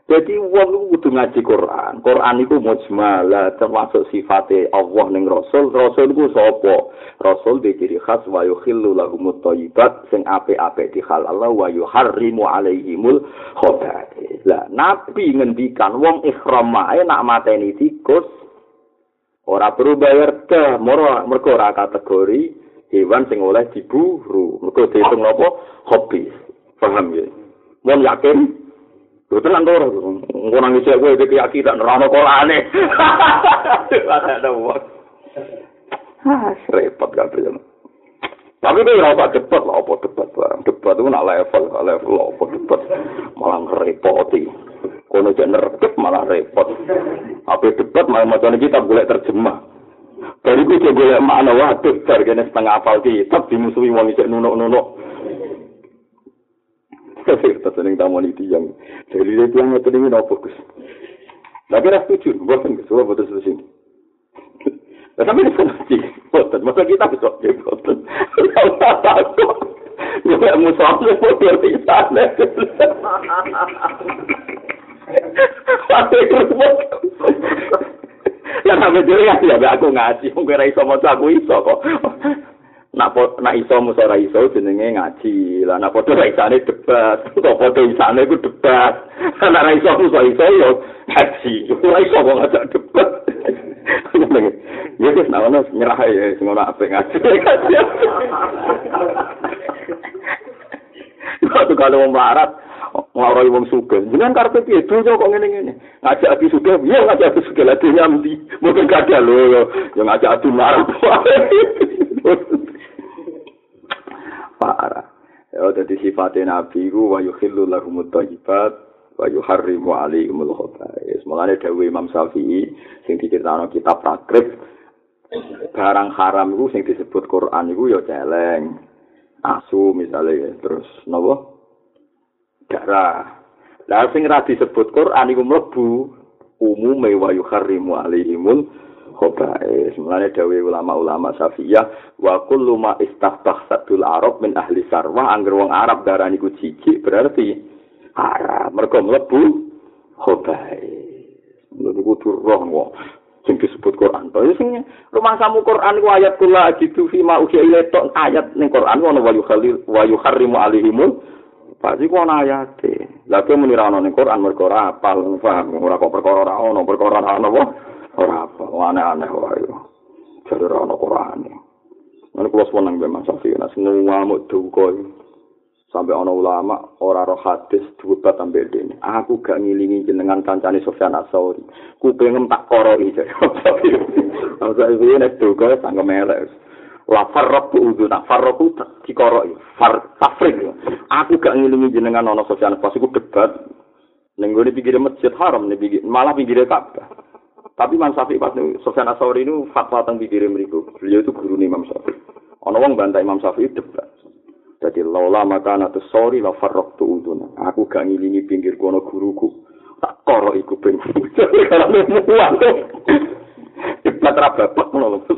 Jadi wong kudu ngaji Quran. Quran iku mujmal, termasuk sifate Allah ning Rasul. Rasul iku sapa? Rasul di ciri khas wa yukhillu lahumut thayyibat sing apik-apik dihalal wa yuharrimu alaihimul khaba'ith. Lah nabi ngendikan wong ihram ae nak mateni tikus ora perlu bayar dah moro mergo ora kategori hewan sing oleh diburu mergo dihitung apa hobi paham ya mau yakin Lho tenan to ora engko nang isih kowe iki yakin tak nerano Qur'ane ada wong ah repot kabeh Tapi itu ya apa debat lah, apa debat barang. Debat itu nak level, level apa debat. Malah ngerepoti. Kono jangan nerkep malah repot. Apa debat malah macam kita boleh terjemah. Dari itu dia boleh mana waduh, dari setengah apal kitab dimusuhi wong isek nunuk-nunuk. Kita seneng tamu ini yang dari dia yang itu ini apa gus. Lagi ras setuju, bukan gus, buat betul sini. Nah, tapi ini sengaja, boten. Masa kita bisa, ya boten. Ya, musuhnya boten di sana. Pasti kerupuk. Yang sampai jadi ya, ya aku ngaji. Mungkin iso mau aku iso kok. Nak po, nak iso musa ora iso jenenge ngaji. Lah nak padha isane debat. [laughs] Kok padha isane ku debat. [laughs] Nak ora iso musa iso yo ngaji. Ora iso kok ngajak debat. [laughs] Ya wis ngono nyerah ya sing ora apik ngaji. Waktu kalau wong marat, ngawrai wong suge. Jangan karpe piye, dunya kok ngene-ngene. Ngajak ati suge, iya ngajak ati suge, lagi nyamdi. Mungkin gak ada lho, ya ngajak ati marat. Parah. Ya, jadi sifatnya Nabi ku wa yukhillu lahumut thayyibat wa yuharrimu alaihimul khaba'is. Mulane dawuh Imam Syafi'i sing diceritakno kitab takrib barang haram iku sing disebut Quran iku ya celeng. Asu misalnya terus napa? Darah. Lah sing ra disebut Quran iku mlebu umume wa yuharrimu alaihimul khaba'is. Mulane dawuh ulama-ulama Syafi'iyah wa kullu ma istahbahatul Arab min ahli sarwa angger wong Arab darani ku jijik berarti haram. Mergo mlebu khaba'is. Lha kudu roh kok sing disebut Quran. To sing rumah samu Quran ku ayat kula gitu fi ma uhi tok ayat ning Quran ono wa yukhalil wa yuharrimu alaihimul Pasti ku ana ayate. Lah kowe muni ra ono ning Quran mergo ora apal, paham ora kok perkara ora ono, perkara ora ono? Ora apa aneh-aneh wae jadi ora ono Quran Mana kulo seneng be Mas Safi, nek ngamuk duka sampai ono ulama ora roh hadis duka sampai dene. Aku gak ngilingi jenengan kancane Sofyan Asauri. Ku pengen tak jadi. [laughs] Masa iki nek duka sanggo melek. La farraq udu nak farraq dikoroi. Far tafrik. Aku gak ngilingi jenengan ono Sofyan pas iku debat ning gone pinggir masjid haram ning malah pinggir Ka'bah. Tapi Imam Syafi'i pas Sofyan Asawri ini fatwa tentang pikirin mereka. Beliau itu guru Imam Syafi'i. Ono wong bantah Imam Syafi'i debat. Jadi laula maka nato sorry la farrok tu uduna. Aku gak ngilingi pinggir kono guruku. Tak koro iku ping. Karena muat. Debat rabapak ngono.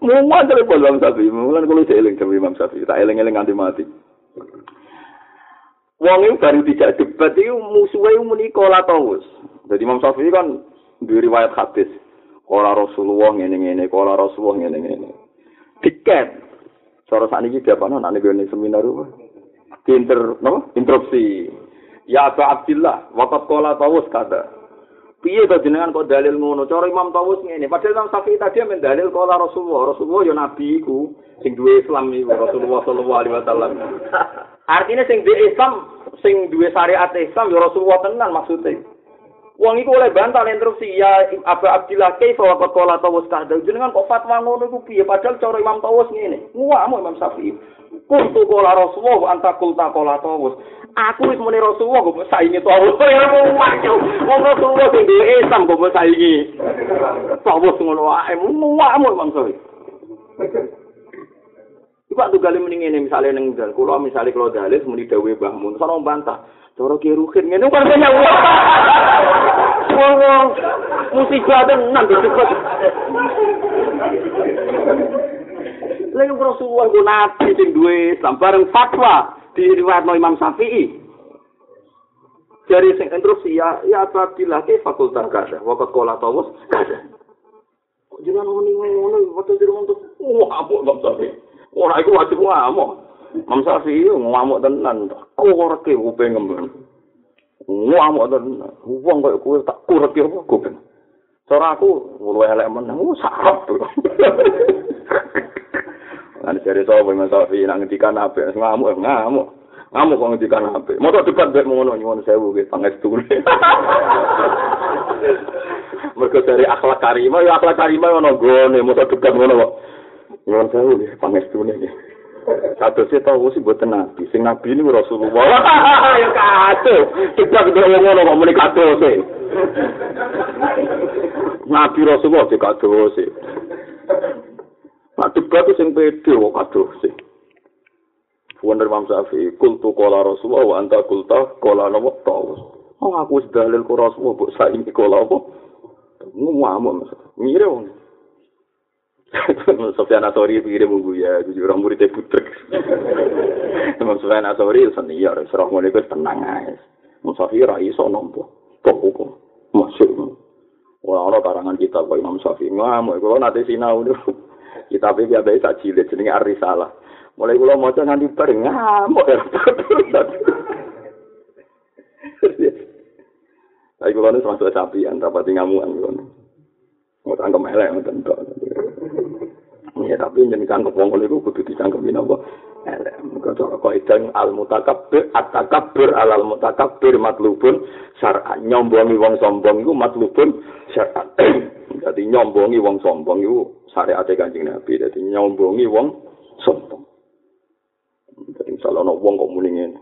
Muat dari Imam Syafi'i. Mulan kalau saya eling sama Imam Syafi'i. Tak eling-eling nganti mati. Wong ini baru tidak debat itu musuhnya muni kola tawus. Jadi Imam Syafi'i kan di riwayat hadis. Kala Rasulullah ngene-ngene, kala Rasulullah ngene-ngene. Tiket. Cara saat ini dia apa? Nanti gue seminar apa? Inter, no? Interupsi. Ya Abu Abdillah, wakat kola tawus kata. Piye to jenengan kok dalil ngono? Cara Imam Tawus ngene. Padahal Imam Syafi'i tadi men dalil kala Rasulullah. Rasulullah ya nabi iku sing duwe Islam iku Rasulullah sallallahu alaihi wasallam. [laughs] Artinya sing duwe Islam, sing duwe syariat Islam ya Rasulullah tenan maksudnya. Wong iku oleh bantah interupsi ya Abu Abdillah kaifa wa qala tawus kahda jenengan kok fatwa ngono iku piye? Padahal cara Imam Tawus ngene nguamu Imam Syafi'i. Kuntu qala Rasulullah anta qulta qala tawus. Aku wis muni Rasulullah kok saingi tawus? [laughs] Ya wong Rasulullah sing duwe Islam kok saingi? Tawus ngono wae nguamu Imam Syafi'i Iku tuh gali mending ini misalnya neng dal, kalau misalnya kalau dalis muni dawe bahmun, sono bantah, cara kirukin ini kan banyak uang, [laughs] uang musibah tenan cepet. Lalu Rasulullah itu nabi sing duwe bareng fatwa di riwayat Imam Syafi'i. Dari sing instruksi ya ya Abdillah ke fakultas kada, wakat kola tawus kada. Jangan ngomong ngono, waktu di rumah tuh, wah, apa Imam Syafi'i? Ora iku wajib ngamuk. Mam Safi ngamuk tenan. Kurke kuping ngembang. Ngamuk tenan. Wong koyo kowe tak kurke apa kuping. Cara aku luwe elek meneh, oh sarap. [laughs] Lan jare sapa Mam Safi nang ngendikan apik ngamuk ngamuk. Ngamuk kok ngendikan apik. Moto debat mek ngono nyuwun sewu ge pangestu. [laughs] Mergo dari akhlak karimah, ya akhlak karimah ono gone, moto debat ngono kok. Nyuwun sewu nggih pangestune nggih. Sadose tau sih mboten nabi, sing nabi ini Rasulullah. [laughs] Ya kacau. Kita kudu ngono kok muni kacau sih. Nabi Rasulullah sih kacau sih. Nah, debat sing pede kok kacau sih. Wonder Imam Syafi'i, kultu kola Rasulullah, wa anta kulta kola nama tawus. Oh, aku wis dalil ko Rasulullah, bu saingi kola apa? Ngamuk, ngire wong. Sofyan Asori pikirnya munggu ya, jujur orang muridnya putrek. Imam Sofyan Asori seni ya, serah mulai gue tenang. Imam Syafi'i rai so nompo, pokok masuk. Orang-orang karangan kita kok Imam Syafi'i ngamuk, kalau nanti sinau dulu. Kita biar biasa tak jilid, jadi nggak salah. Mulai kalau mau nganti bareng ngamuk ya. Tapi kalau ini termasuk sapi, rapat ngamuan kalau Mau tangkem elek ngoten tok. Ya tapi jeneng cangkem wong iku kudu dicangkemi napa? Elek. Mergo cara kaidah al mutakabbir at-takabbur alal mutakabbir matlubun syar'an. Nyombongi wong sombong iku matlubun syar'an. [clears throat] Dadi nyombongi wong sombong iku syariat Kanjeng Nabi. Dadi nyombongi wong sombong. Dadi misalnya ana wong kok muni ngene.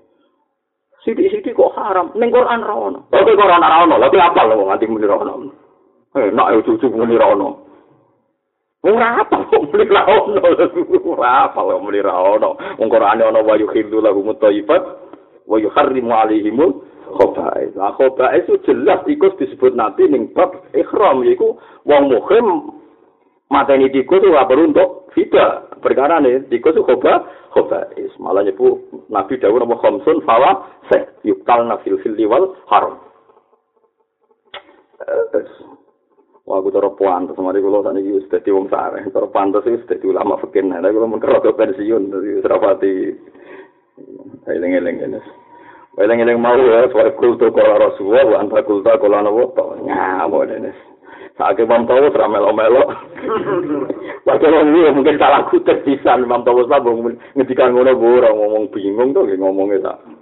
Sidi-sidi kok haram, ning Quran ra ono. Kok Quran ra ono, lha apa lho nganti muni ra ono. Eh, nak cucu muni ra ono. Ora apa muni ra ono. Ora apa muni ra ono. Wong Quran ono wa yuhillu lahum thayyibat wa yuharrimu alaihim khaba'is. Lah khaba'is itu jelas iku disebut Nabi ning bab ihram yaiku wong muhrim mateni tikus ora perlu untuk fida. Perkara nih tikus itu khoba khobais. Malah nyepu Nabi Dawud nama khamsun fawa se yukal nafil fil wal haram. Terus Wah, aku taruh pantas, mari kalau saat ini sudah di wong sare, taruh pantas itu sudah di ulama fakir, nah, kalau mengkerot ke pensiun, jadi serapati, eling-eling ini. Eling-eling mau ya, soal kultur kalau Rasulullah, wa anta kultur kalau woto, nyamuk ini. Saat Imam Tawus ramelo-melo. [laughs] Padahal ini mungkin salah kutip pisan Imam Tawus lah, ngedikan ngono gue ngomong bingung tuh, ngomongnya tak.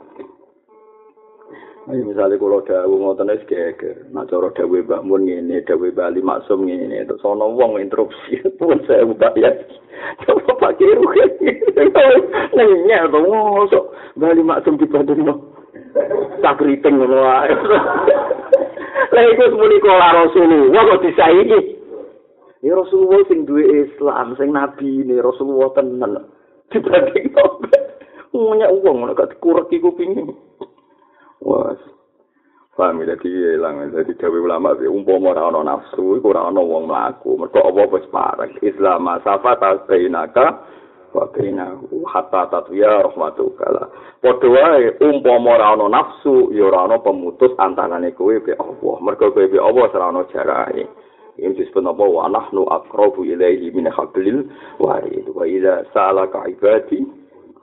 Ayo misalnya kalau dawu ngoten wis geger, nak cara dawe Mbak Mun ngene, dawe Bali Maksum ngene, terus ana wong interupsi [laughs] pun saya mbak ya. Coba pakai ruhe. [laughs] Nanya to mosok Bali Maksum dibandingno. Tak kriting ngono wae. [laughs] Lah iku muni kala Rasulullah kok disaiki. Ya Rasulullah sing duwe Islam, sing nabi ne Rasulullah tenan. Dibandingno. Nanya wong nek dikurek iku pingin. Wah, paham ya, jadi hilang. Jadi dewi ulama, umpama ora ana nafsu, iku ora ana wong mlaku. Mergo apa wis parek. Islam masafa bainaka wa bainahu hatta tatwiya rahmatuka. Padha wae umpama ora ana nafsu, ya ora ana pemutus antarane kowe be Allah. Mergo kowe be Allah ora ana jarake. Ini disebut apa? Wa nahnu akrabu ilaihi min hablil warid. Wa idza sa'alaka ibadi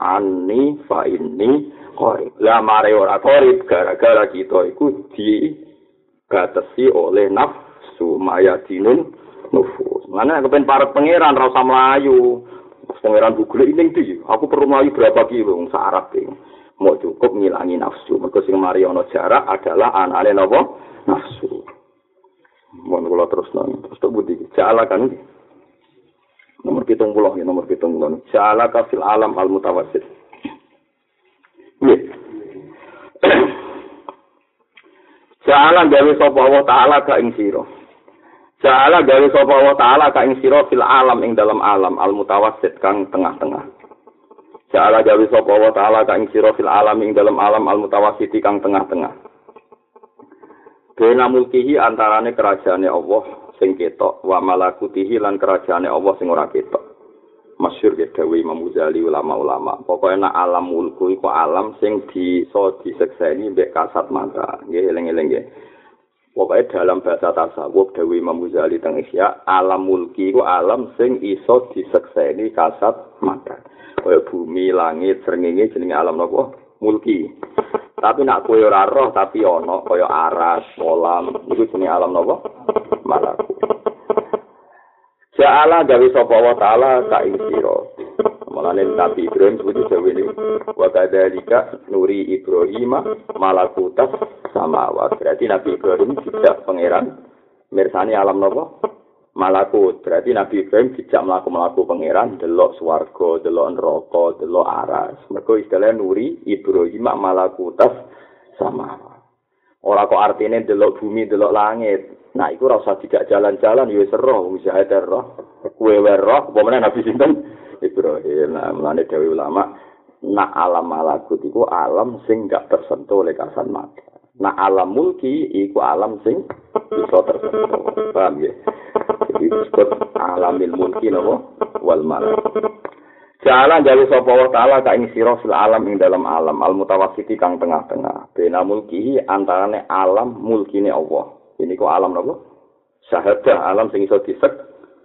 anni fa inni korib. Lah mare ora korib gara-gara kita iku di oleh nafsu mayadinun nufus. Mana kepen para pangeran ra usah mlayu. Pangeran Google ini di, aku perlu melayu berapa kilo, wong sarap Mau cukup ngilangi nafsu. Mereka sing mari ana jarak adalah anane napa? Nafsu. Mohon kula terus nang. Terus tak budi. Jala kan Nomor pitung puluh ya, nomor pitung puluh. Jala kafil alam al mutawassit. [clears throat] Jala gawe sapa Allah taala ka ing sira. Jala gawe sapa Allah taala ka ing sira fil alam ing dalam alam al mutawassit kang tengah-tengah. Jala gawe sapa Allah taala ka ing sira fil alam ing dalam alam al mutawassit kang tengah-tengah. Bena mulkihi antarane kerajaane Allah sing ketok wa malakutihi lan kerajaane Allah sing ora ketok. masyur ya Dewi Imam Ghazali ulama-ulama. Pokoknya nak alam mulku iku alam sing bisa disekseni mbek kasat mata. Nggih eling-eling nggih. Pokoknya dalam bahasa tasawuf Dewi Imam Ghazali teng Isya, alam mulki iku alam sing iso disekseni kasat mata. Kaya bumi, langit, srengenge jenenge alam napa? Mulki. Tapi nak koyo ora roh tapi ana kaya aras, kolam, iku jenenge alam napa? Malakut. Ja'ala gawe sapa wa ta'ala ka ing sira. Mulane Nabi Ibrahim kudu gawe ini wa kadzalika nuri Ibrahim malakutas samawat. Berarti Nabi Ibrahim tidak pangeran mirsani alam napa? Malakut. Berarti Nabi Ibrahim tidak melaku-melaku pangeran delok swarga, delok neraka, delok aras. Mergo istilah nuri Ibrahim malakutas samawat. Ora kok artine delok bumi, delok langit. Nah, iku rasa tidak jalan-jalan, ya seroh, bisa ada roh. Kue roh, bagaimana Nabi Sinten? Ibrahim, nah, mulanya Dewi Ulama, nak alam malakut iku alam sing gak tersentuh oleh kasat mata. Nah, alam mulki iku alam sing bisa tersentuh. Paham ya? Jadi disebut alamil mulki nopo wal malakut. Jalan jauh sapa wa taala ka ing sira fil alam ing dalam alam al mutawassiti kang tengah-tengah. Bena mulki antarane alam mulkine Allah. ini kok alam napa syahadah alam sing iso disek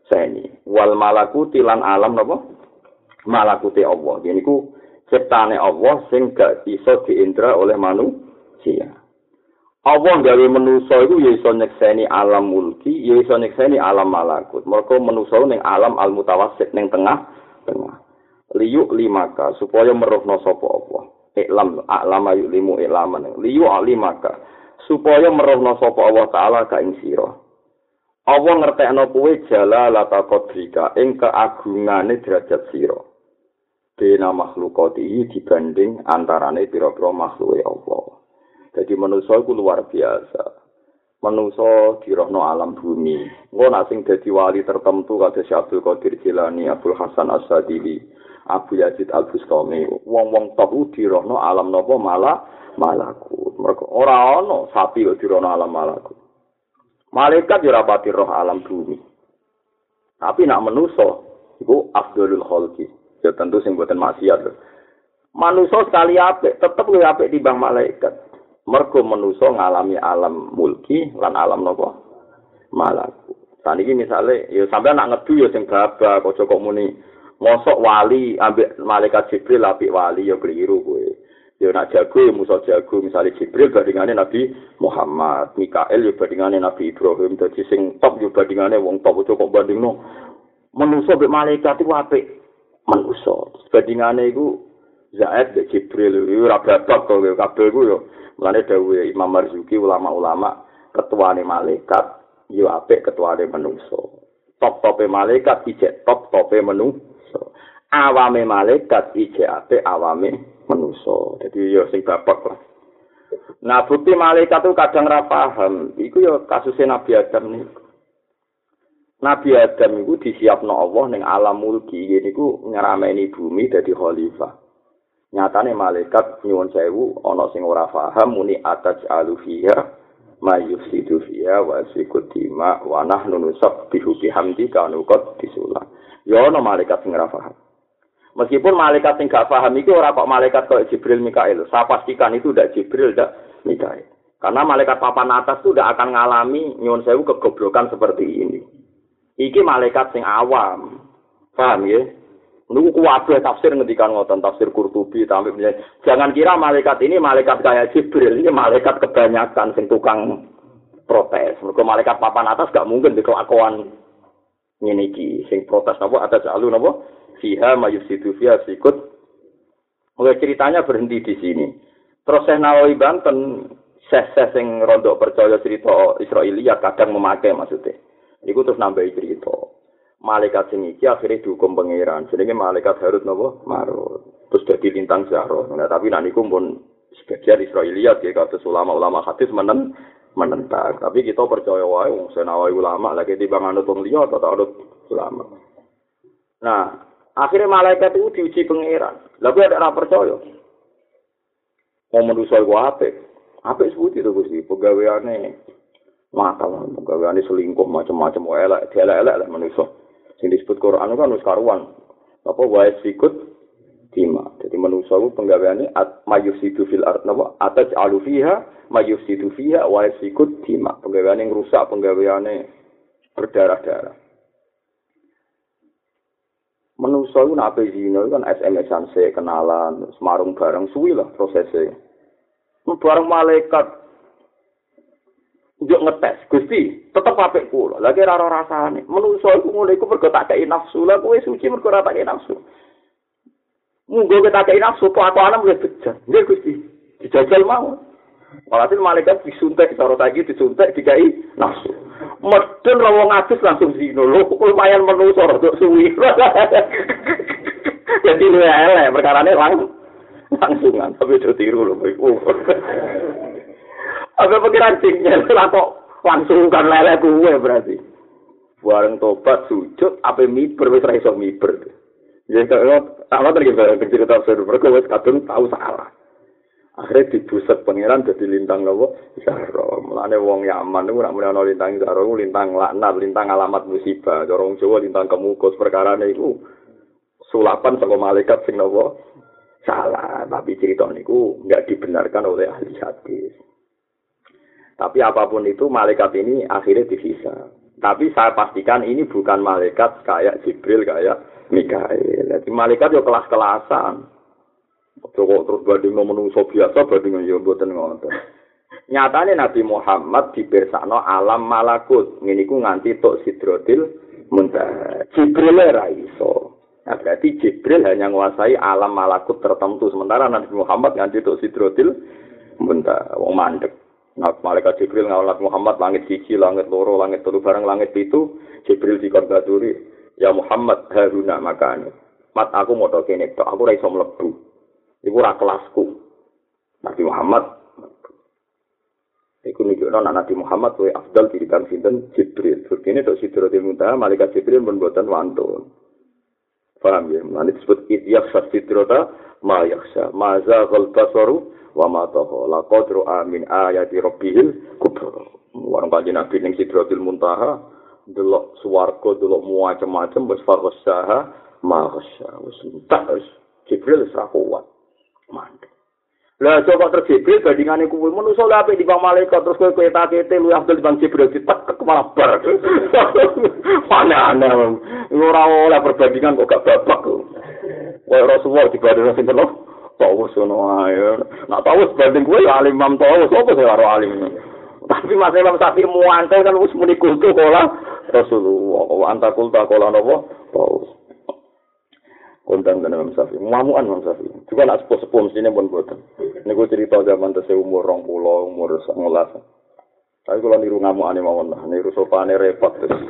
seni wal malakuti lan alam napa malakuti Allah ini ku ciptane Allah sing gak iso diindra oleh manusia Allah gawe manusa iku ya iso nyekseni alam mulki, ya iso nyekseni alam malakut. Mergo manusa ning alam al mutawassit ning tengah tengah. Liyu limaka supaya merohno sapa apa. Iklam alam ayu limu ilaman. Liyu alimaka supaya merohno sapa Allah taala ka ing sira. Allah ngertekno kowe jala lata qadrika ing keagungane derajat sira. Bena makhlukati dibanding antarane pira-pira makhluke Allah. Jadi manusia itu luar biasa. Manusia dirohno alam bumi. Engko nak sing dadi wali tertentu kata Abdul Qadir Jilani, Abdul Hasan As-Sadili, Abu Yazid Al-Bustami, wong-wong top dirohno alam nopo malah malaku. Mereka ora ono sapi kok dirohno alam malaku. Malaikat yo rapati roh alam bumi. Tapi nak manusia iku Abdulul Khalqi. Ya tentu sing buatan maksiat. Manusia sekali apik, tetep luwih apik timbang malaikat. Mergo manusa ngalami alam mulki lan alam napa malaku. Saniki misale ya sampean nak ngedu ya sing babak aja kok muni mosok wali ambek malaikat jibril apik wali ya keliru kowe. Ya nak jago ya musa jago misale jibril bandingane nabi Muhammad Mikael ya bandingane nabi Ibrahim dadi sing top ya bandingane wong top aja kok bandingno manusa mbek malaikat iku apik manusa bandingane iku Zaid de Jibril ora babak kok kabeh ku yo Mulane dawuhe Imam Marzuki ulama-ulama ketuane malaikat yo apik ketuane manungsa. Top-tope malaikat ijek top-tope manungsa. Awame malaikat ijek apik awame manungsa. Dadi yo sing bapak lah. Nah, bukti malaikat itu kadang ra paham. Iku yo kasusnya Nabi Adam nih. Nabi Adam itu disiapno Allah ning alam mulki ini ku ngerameni bumi dadi khalifah. Nyatane malaikat nyuwun sewu ana sing ora paham muni ataj alufiya mayusidu fiya wa sikutima wa nahnu nusab bihubi hamdi kanu qad disulah. Ya ana malaikat sing ora paham. Meskipun malaikat sing gak paham iki ora kok malaikat kok Jibril Mikail. Saya pastikan itu udah Jibril udah Mikail. Karena malaikat papan atas itu udah akan ngalami nyuwun sewu kegoblokan seperti ini. Iki malaikat sing awam. Paham ya Niku kuwabe tafsir ngendikan ngoten tafsir Qurtubi tambe jangan kira malaikat ini malaikat kayak Jibril, ini malaikat kebanyakan sing tukang protes. Mergo malaikat papan atas gak mungkin dikelakuan ngene iki sing protes napa ada jalu napa fiha mayusidu fiha sikut. Mulai ceritanya berhenti di sini. Terus Syekh Nawawi Banten seh-seh sing rondok percaya cerita Israelia kadang memakai maksudnya. Iku terus nambahi cerita. Malaikat sing iki akhire dihukum pangeran. Jenenge malaikat Harut napa Marut. Terus dadi lintang Zahra nah tapi nek niku pun sebagian Israiliyat ya kata ulama-ulama hadis menen menentang. Tapi kita percaya wae wong senawi ulama lagi di bang anut wong liya atau anut ulama. Nah akhirnya malaikat itu diuji pangeran. Lalu ada orang percaya. Mau manusia iku apik? Apik sebut itu gusti? Pegawaiane makal pegawaiane selingkuh macam-macam elek elek-elek lah manusia sing disebut Quran kan wis karuan. Apa wae sikut tima. Jadi manusia itu penggaweane mayusidu fil art napa ataj alu fiha mayusidu fiha wae sikut tima. Penggaweane ngrusak penggaweane berdarah-darah. Manusia itu nape zina kan SMS-an kenalan, semarung bareng suwi lah prosesnya. Bareng malaikat njuk ngetes Gusti tetep apik kula lagi ora rasane menungso iku mulai iku mergo tak kei nafsu lah kowe suci mergo ora tak kei nafsu munggo kita kei nafsu kok aku anak wis bejat nggih Gusti dijajal mau Walhasil malaikat disuntik, cara lagi disuntik, dikai nafsu. Medun rawong ngadus langsung zino. Loh, lumayan menusuk, untuk suwi. [laughs] Jadi lu elek, perkara ini lang langsungan. Tapi itu tiru loh. [laughs] Apa pikiran singnya lah kok langsung kan lele gue berarti. Bareng tobat sujud apa miber wis ra iso miber. Ya kalau sama tadi kita cerita seru mereka wis kadung tahu salah. Akhirnya dibuset pangeran jadi lintang apa? Zahra. Mulane wong Yaman niku nek ana lintang Zahra lintang laknat, lintang alamat musibah. Dorong Jawa lintang kemukus perkara niku sulapan saka malaikat sing napa? Salah, tapi cerita niku enggak dibenarkan oleh ahli hadis. Tapi apa pun itu malaikat ini akhirnya divisa. Tapi saya pastikan ini bukan malaikat kayak Jibril kayak Mikael. Jadi malaikat yo kelas-kelasan. Coba terus banding menungso biasa banding yo buatan ngoten. Nyatane Nabi Muhammad dipirsakno alam malakut. Ngene iku nganti tok Sidratil Muntaha. Jibril ora iso. Nah, berarti Jibril hanya menguasai alam malakut tertentu. Sementara Nabi Muhammad nganti tok Sidratil Muntaha. Wong mandek. Malaikat Jibril ngawlat Muhammad langit siji, langit loro, langit telu bareng langit itu Jibril dikon baturi, ya Muhammad haruna makane. Mat aku mau kene tok, aku ora iso mlebu. Iku ora kelasku. Nabi Muhammad Iku nunjukno anak Nabi Muhammad kuwi afdal dirikan sinten Jibril. Begini tok Sidratul Muntaha malaikat Jibril pun boten wantun. Paham ya? Nanti disebut idyak sidrata ma yakhsha. Ma zaghal basaru wa ma taha. Laqad amin ayati rabbihil kubra. Warang kanjeng Nabi ning Sidratul Muntaha delok swarga, delok macam-macam wis farsaha ma yakhsha. Wis tak Jibril ra kuat. Mantap. Lah coba terus Jibril bandingane kuwi manusa lha apik dibang malaikat terus kowe kowe takete lu Abdul bang Jibril ditek malah bar. Aneh-aneh. Ora oleh perbandingan kok gak babak. Kowe Rasulullah dibanding sinten lho? Tahu sono ae. Nak tahu sebanding kowe ya alim mam tahu sapa sing karo alim. Tapi Mas Imam Syafi'i muantel kan wis muni kultu kala Rasulullah. Anta kulta kala napa? Tahu. Kondang dan Imam Syafi'i. Mamuan Imam Syafi'i. Juga nak sepuh-sepuh mestinya pun buatan. Ini gue cerita zaman tese umur rong pulau, umur ngolas. Tapi kalau niru ngamuan ini mawon lah. Niru sopane repot terus.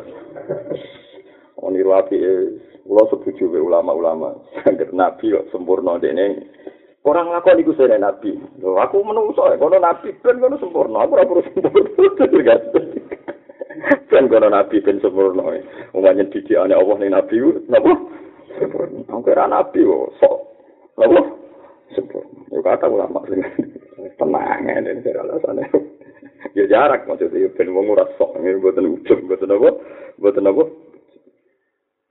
Oh niru api Kulo setuju be ulama-ulama. Sangger Nabi kok sempurna dene. Orang ngakon iku sene Nabi. Loh, aku menungso ya, Nabi ben kono sempurna. Aku perlu sempurna. [laughs] Ben kono Nabi ben sempurna. Umumnya didikane Allah ning Nabi, napa? Sempurna. Angker nabi kok sok. Apa? Sempurna. Yo kata ulama sing tenang ngene iki alasane. Ya jarak maksudnya ben wong ora sok ngene mboten ujug mboten apa? Mboten apa?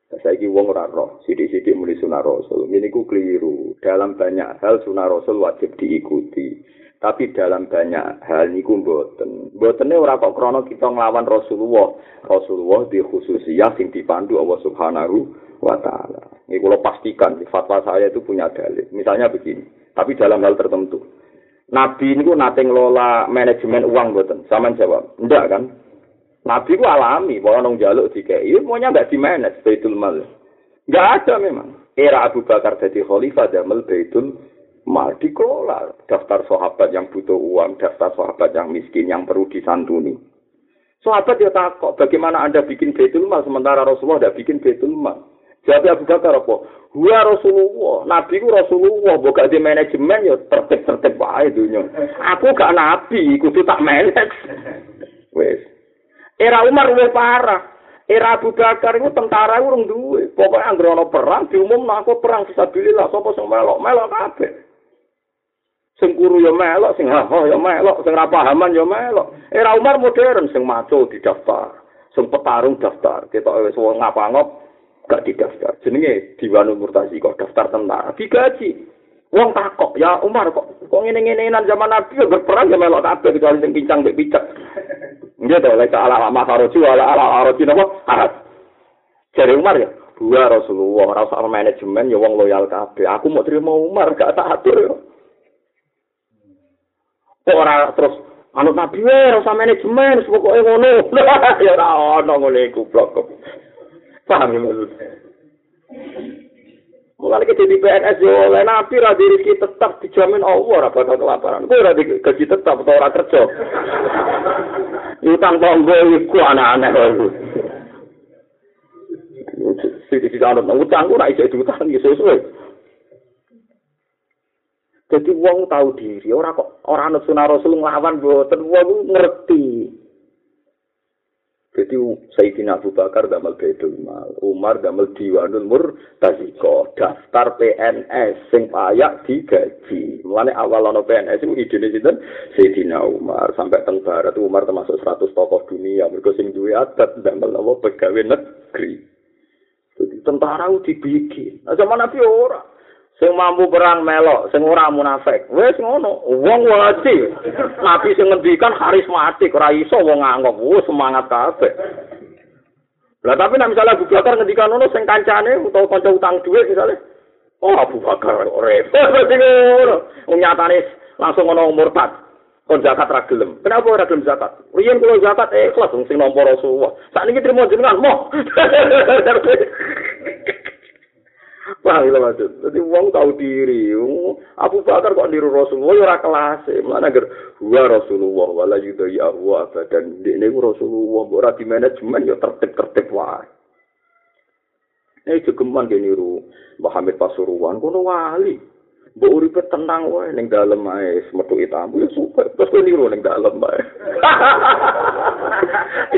Saiki wong ora roh, sithik-sithik muni sunah rasul. Ngene iku keliru. Dalam banyak hal sunah rasul wajib diikuti. Tapi dalam banyak hal niku mboten. Mbotene ora kok krana kita nglawan Rasulullah. Rasulullah di khususiyah sing dipandu Allah Subhanahu wa taala. Ini kalau pastikan fatwa saya itu punya dalil. Misalnya begini, tapi dalam hal tertentu. Nabi ini nate ngelola manajemen uang buatan. Sama jawab, enggak kan? Nabi ku alami, bahwa nong jaluk dikai, semuanya enggak di manage baitul mal. Enggak ada memang. Era Abu Bakar jadi khalifah damel baitul mal dikelola. Daftar sahabat yang butuh uang, daftar sahabat yang miskin yang perlu disantuni. Sahabat ya takut, bagaimana anda bikin baitul mal sementara Rasulullah tidak bikin baitul mal. Jadi Abu Bakar apa? Huwa Rasulullah, Nabi ku Rasulullah, bukan di manajemen ya tertib-tertib wae dunia. Aku gak Nabi, kudu tak manage. [laughs] Wes. Era Umar luwih parah. Era Abu Bakar itu tentara urung duwe. Pokoknya anggere ana perang diumum aku perang fisabilillah sapa sing melok, melok kabeh. Sing kuru ya melok, sing ha ya melok, sing ra pahaman ya melok. Era Umar modern sing maco didaftar, sing petarung daftar. Ketok wis wong ngapa-ngop gak didaftar. Jenenge Diwanul Murtazi kok daftar tentara. Digaji. Wong takok, ya Umar kok kok ngene-ngenenan zaman Nabi berperang ya melok kabeh kecuali sing pincang mbek picek. Nggih to, lek ala ala kharoji ala ala kharoji napa? Harat. Jare Umar ya, dua Rasulullah ora usah manajemen ya wong loyal kabeh. Aku mau terima Umar gak tak atur ya. Ora terus anut Nabi ora usah manajemen, pokoke ngono. [laughs] ya ora ono ngene iku blok. Paham ya maksudnya? Mulai kita di PNS yo oleh nabi ra diri kita tetap dijamin Allah ora bakal kelaparan. Kowe ora gaji tetap atau ora kerja. Utang tonggo iku anak-anak kowe. Sing didanut utang ku ra iso diutang iso suwe. Jadi wong tahu diri, ora kok ora ana sunah rasul nglawan boten wong ngerti. Jadi Sayyidina Abu Bakar damel Baitul Mal, Umar damel Diwanul Murtaziko, daftar PNS sing payak digaji. Mulane awal ana PNS itu idene sinten? Sayyidina Umar sampai teng barat Umar termasuk 100 tokoh dunia mergo sing duwe adat damel apa pegawai negeri. Jadi tentara dibikin. Nah, zaman Nabi ora. Sing mampu perang melok, sing ora munafik. Wis ngono, wong wajib. Nabi sing ngendikan karismatik, ora iso wong nganggep, wis semangat kabeh. Lah tapi nek misalnya Abu Bakar ngendikan ngono sing kancane utawa kanca utang dhuwit misalnya, oh Abu Bakar repot berarti ngono. Wong nyatane langsung ngono murtad. kon zakat ra gelem. Kenapa ora gelem zakat? Riyen kula zakat ikhlas wong sing nampa Rasulullah. Sakniki trimo jenengan moh. [laughs] Wah, itu maksud. Jadi wong tahu diri. Abu Bakar kok niru Rasulullah ya ora kelas. Mana agar huwa Rasulullah wala yudaya huwa abadan. Ini Rasulullah ora di manajemen ya tertib-tertib wae. Eh jogeman ge niru Muhammad Pasuruan kono wali. Mbok uripe tenang wae ning dalem ae metu tamu ya suka terus kowe niru ning dalem ae. [laughs]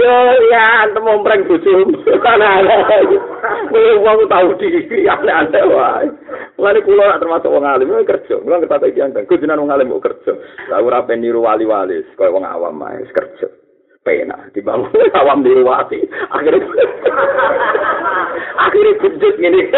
Yo ya antum ompreng bojomu. Ana ana. Kowe wong tau diri aneh-aneh wae. Mulane kula termasuk wong alim kerja. Kula ngerti iki anteng. Kudunan wong alim kok kerja. Lah ora ben niru wali-wali kaya wong awam ae kerja. Pena dibangun [laughs] awam di ruwati akhirnya [laughs] akhirnya kejut gini [laughs]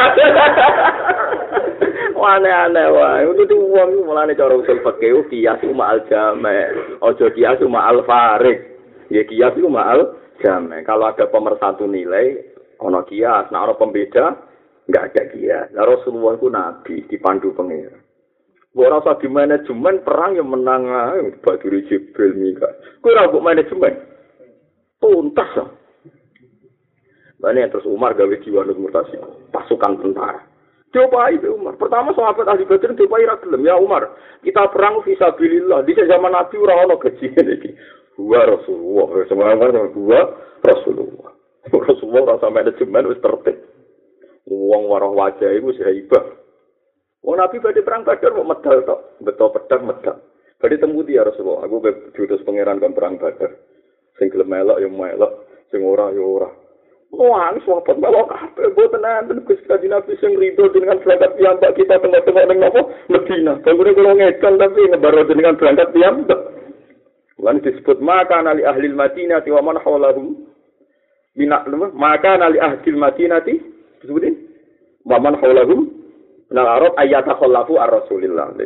aneh-aneh wae itu tuh uang mulane cara usul fakih kias uma al jame ojo kias uma al farik ya kias uma al jame kalau ada pemersatu nilai ono kias. Nah ono pembeda nggak ada kias. Nah rasulullah itu nabi dipandu pengira Ora usah di manajemen perang yang menang ae Baduri Jibril Mika. Kuwi ora manajemen. Tuntas ya. Ini terus Umar gawe jiwa murtasi pasukan tentara. Coba itu Umar. Pertama sahabat ahli badr coba ira gelem ya Umar. Kita perang fisabilillah. Di zaman Nabi ora ono gaji iki. Gua Rasulullah. Semua orang gua Rasulullah. Rasulullah rasa manajemen wis tertib. Wong waroh wajah iku wis hebat. Wong Nabi badhe perang Badar mau medal tok. Betul pedang medal. Badhe temu dia Rasulullah. Aku diutus pangeran kan perang Badar. Sing gelem melok ya melok sing ora ya ora Wah, sahabat melok kabeh boten enten Gusti Kanjeng Nabi sing rido dengan berangkat piyambak kita tengah-tengah ning napa Medina. Bangunnya kula ngedal tapi ngebaro dengan berangkat piyambak. Lan disebut maka nali ahli Madinah wa man hawlahum bina maka nali ahli Madinah disebutin wa man hawlahum nal arab ayata khallafu ar-rasulillah.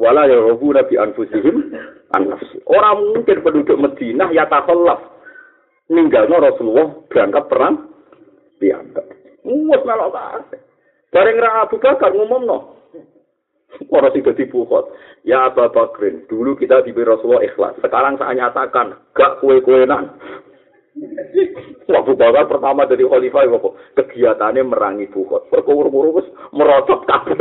Wala ya robu nabi anfusihim anfus. Orang mungkin penduduk Madinah ya takhallaf ninggalno Rasulullah berangkat perang dianggap. Muat melok kabeh. Bareng ra Abu Bakar ngumumno. Ora sing dadi bukot. Ya Abu Bakrin, dulu kita diberi Rasulullah ikhlas. Sekarang saya nyatakan, gak kue-kuenan. Abu Bakar pertama dari khalifah apa? Kegiatannya merangi Bukhot. Perkuru-kuru wis merosot kabeh.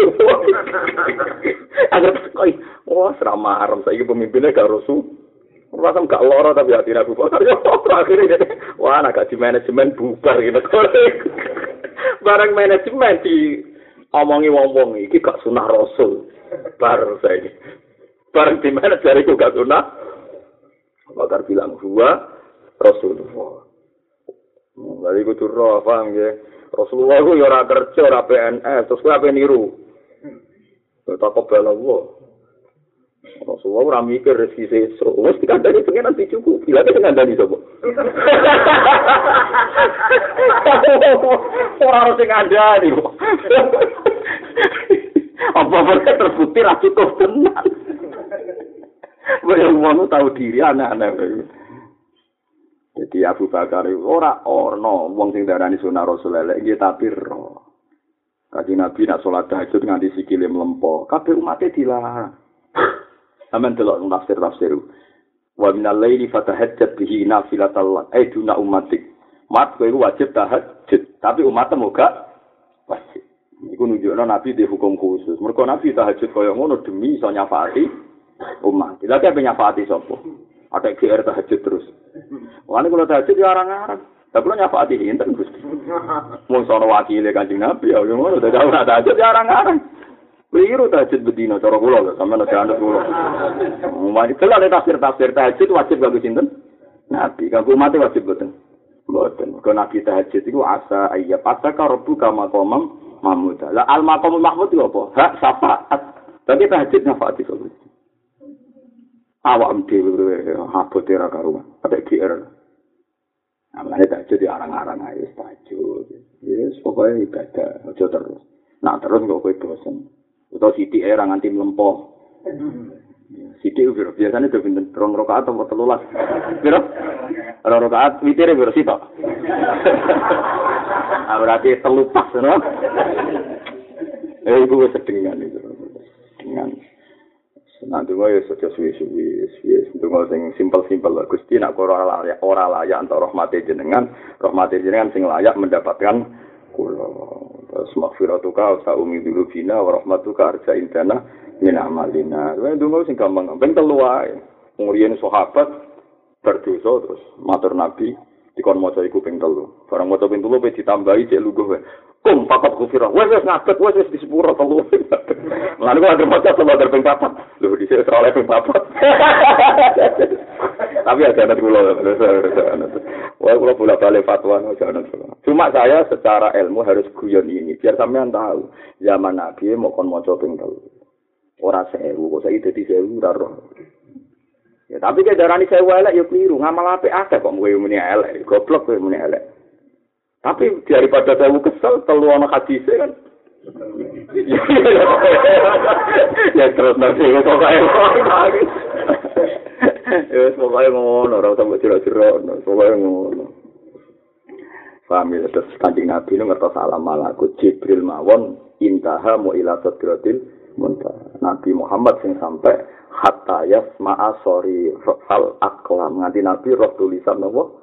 Agar koi, wah serama haram saiki pemimpinnya gak rusuh. Rasa gak loro tapi hati Abu Bakar. Ya akhirnya wah anak di manajemen bubar gitu. [laughs] Barang manajemen di omongi wong-wong iki gak sunah rasul. Bar saiki. Barang di mana jariku gak sunah. Bakar bilang gua Rasulullah. Lha iku tur paham ya. Rasulullah ku ya ora kerja ora PNS, terus kowe ape niru? Ya tak kobel Allah. Rasulullah ora mikir rezeki sesuk. Wis dikandani pengen nanti cukup. Bila ada ngandani sapa? [laughs] Ora harus ngandani. Apa-apa terbukti ra cukup tenan. Wong tahu diri anak-anak. Jadi Abu Bakar itu ora orno wong sing darani sunah Rasul elek nggih tapi ro. Kaji Nabi nak sholat tahajud nganti sikile mlempo, kabeh umatnya dilarang. [laughs] Aman delok tafsir tafsir. Wa min al-laili fatahajjat bihi nafilatal eh duna umatik. Mat kowe wajib tahajud, tapi umatnya moga wajib. Iku nunjukno Nabi di hukum khusus. Mergo Nabi tahajud kaya ngono demi iso nyafaati umat. Lha kaya nyafaati sapa? Ada GR tahajud terus. Wani kalau tahajud ya arang-arang. Tapi kalau nyapa hati hinten gusti. Mau sono wakile kancing nabi ya? Udah jauh nak tahajud ya arang-arang. Keliru tahajud bedino cara kula lho sampean ada anak kula. Wani telah ada tafsir tafsir tahajud wajib gak sinten? Nabi kanggo mati wajib boten. Boten. Kau nabi tahajud itu asa ayya pasaka rabbuka maqamam mahmud. Lah al maqamul mahmud itu apa? Hak syafaat. Tapi tahajud nyafaati sobat. Awak dhewe habot ora karuan ada GR Amane tak jadi arang-arang ae tajud. Yes, pokoke ibadah aja terus. Nah, terus kok kowe bosen. Utawa sithik era nganti mlempo. Sithik piro? Biasane do pinten? Rong rakaat atau telulas? Piro? Rong rakaat witire piro sitok? [laughs] Ah berarti telu pas, no? Eh, wis sedengan itu. Dengan Nah, donga ya saja suwi-suwi, suwi donga sing simpel-simpel. Gusti nak ora layak, ora layak entuk rahmate jenengan, rahmate jenengan sing layak mendapatkan kula. Terus maghfiratuka wa sa'umi dulu bina wa rahmatuka arja indana min amalina. Wah, donga sing gampang, ben telu wae. Ngriyen sahabat berdosa terus matur Nabi dikon maca iku ping telu. Barang maca ping telu pe ditambahi cek luguh wae. Kum papat kufira wes wes ngabet wes wes di sepuro telu lalu gua ada maca sama ada ping papat lu di sini teroleh ping papat tapi ada anak kula wah kula bolak balik fatwa jangan cuma saya secara ilmu harus guyon ini biar sampean tahu. Zaman nabi mau kon maca ping telu ora sewu kok saiki dadi sewu ora Ya, tapi kayak darani saya elek ya keliru, ngamal apik akeh kok kowe muni elek, goblok kowe muni elek. Tapi daripada saya kesel, telu anak hadis kan. [laughs] ya terus nanti ya pokoknya. Ya pokoknya ngono orang sama cerah-cerah pokoknya ngono. Paham ya terus kanjeng nabi itu ngertos alam malaku jibril mawon intaha mu ila sadratil muntah nabi muhammad sing sampai hatta yasma'a sori fal aklam. Nganti nabi roh tulisan nopo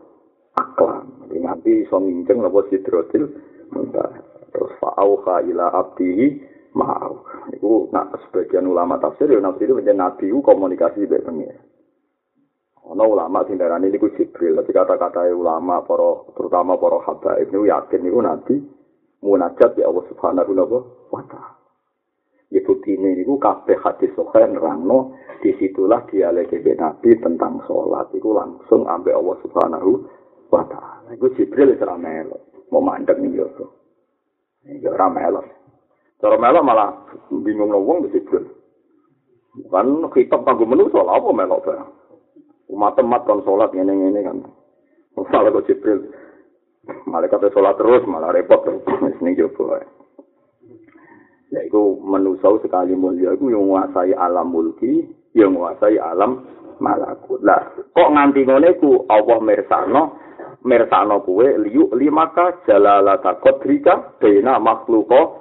aklam. Jadi nanti iso nginceng napa sidrotil muntah. Terus fa'auha ila abdihi ma'au. Itu nak sebagian ulama tafsir ya nafsi itu menjadi nabi komunikasi dengan pengira. Ono ulama sing darani niku Jibril, tapi kata-kata ulama para terutama para habaib niku yakin niku nabi munajat ya Allah Subhanahu wa taala. Ya ini niku kabeh hadis sahih nerangno disitulah dialek Nabi tentang sholat itu langsung ambek Allah Subhanahu wa ta'ala. Iku Jibril ora melok, mau mandek ning yo. Iki ora melok. Cara melok malah bingung wong wis Jibril. Kan kitab kanggo menungso lha apa melok ta? Umat-umat kon salat ngene-ngene kan. Masalah kok Jibril. Malaikat sholat terus malah repot terus ning jopo wae. Ya iku menungso sekali mulia iku yang menguasai alam mulki, yang menguasai alam malakut. Lah, kok nganti ngene ku Allah mirsano mersakno kuwe liyu limaka jalalata kodrika bena makhluko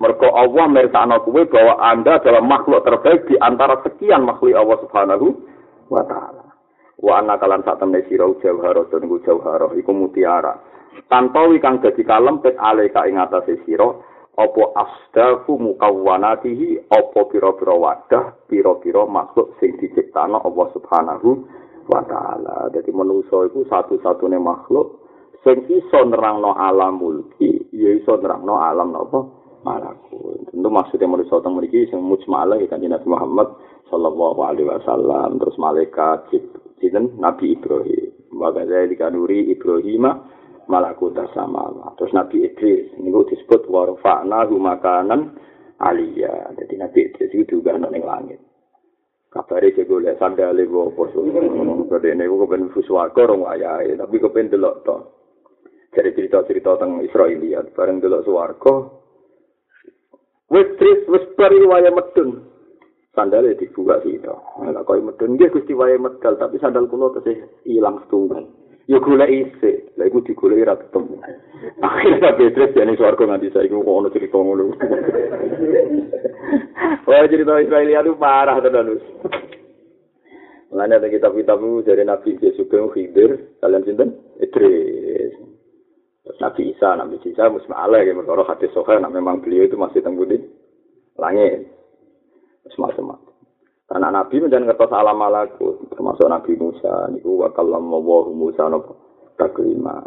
mergo Allah mersakno kuwe bahwa anda adalah makhluk terbaik di antara sekian makhluk Allah subhanahu wa ta'ala. Wa anna kalan sak temne sira jawhara to niku jawhara iku mutiara. Tanpa kang dadi kalempet aleka ing atase sira apa asdafu mukawwanatihi apa pira-pira wadah pira-pira makhluk sing diciptakno Allah subhanahu wa taala. Dadi manusa iku satu-satunya makhluk sing iso nerangno alam mulki, ya iso nerangno alam napa malaku. Tentu maksudnya manusa teng mriki sing mujmalah ya Nabi Muhammad sallallahu alaihi wasallam, terus malaikat jinten Nabi Ibrahim. Wa kadzalika nuri Ibrahim malaku tasama. Terus Nabi Idris niku disebut warfa'na makanan aliyah. Jadi Nabi Idris itu juga ning langit. Kabare cek golek sandale kok apa so kode nek kok ben fuswarga rong ayahe tapi kok ben delok to. Cari cerita-cerita tentang Israeliat bareng delok swarga wis tris wis pari waya medun sandale dibuka sih to nek koyo medun nggih Gusti waya medal tapi sandal kula tesih ilang setunggal ya golek isih lha iku digoleki ra ketemu akhirnya Petrus jane swarga nganti saiki kok ono cerita ngono Wah cerita Israel itu parah tenan wis. Mulane ada kitab-kitab dari Nabi Yesus bin Khidir, kalian sinten? Idris. Nabi Isa, Nabi Isa mus malah ya mergo hati soha nah memang beliau itu masih tenggu di langit. [laughs] Semacam Karena Nabi menjadi ngertos alam malaku, termasuk Nabi Musa, niku wa kallam Musa nopo taklima.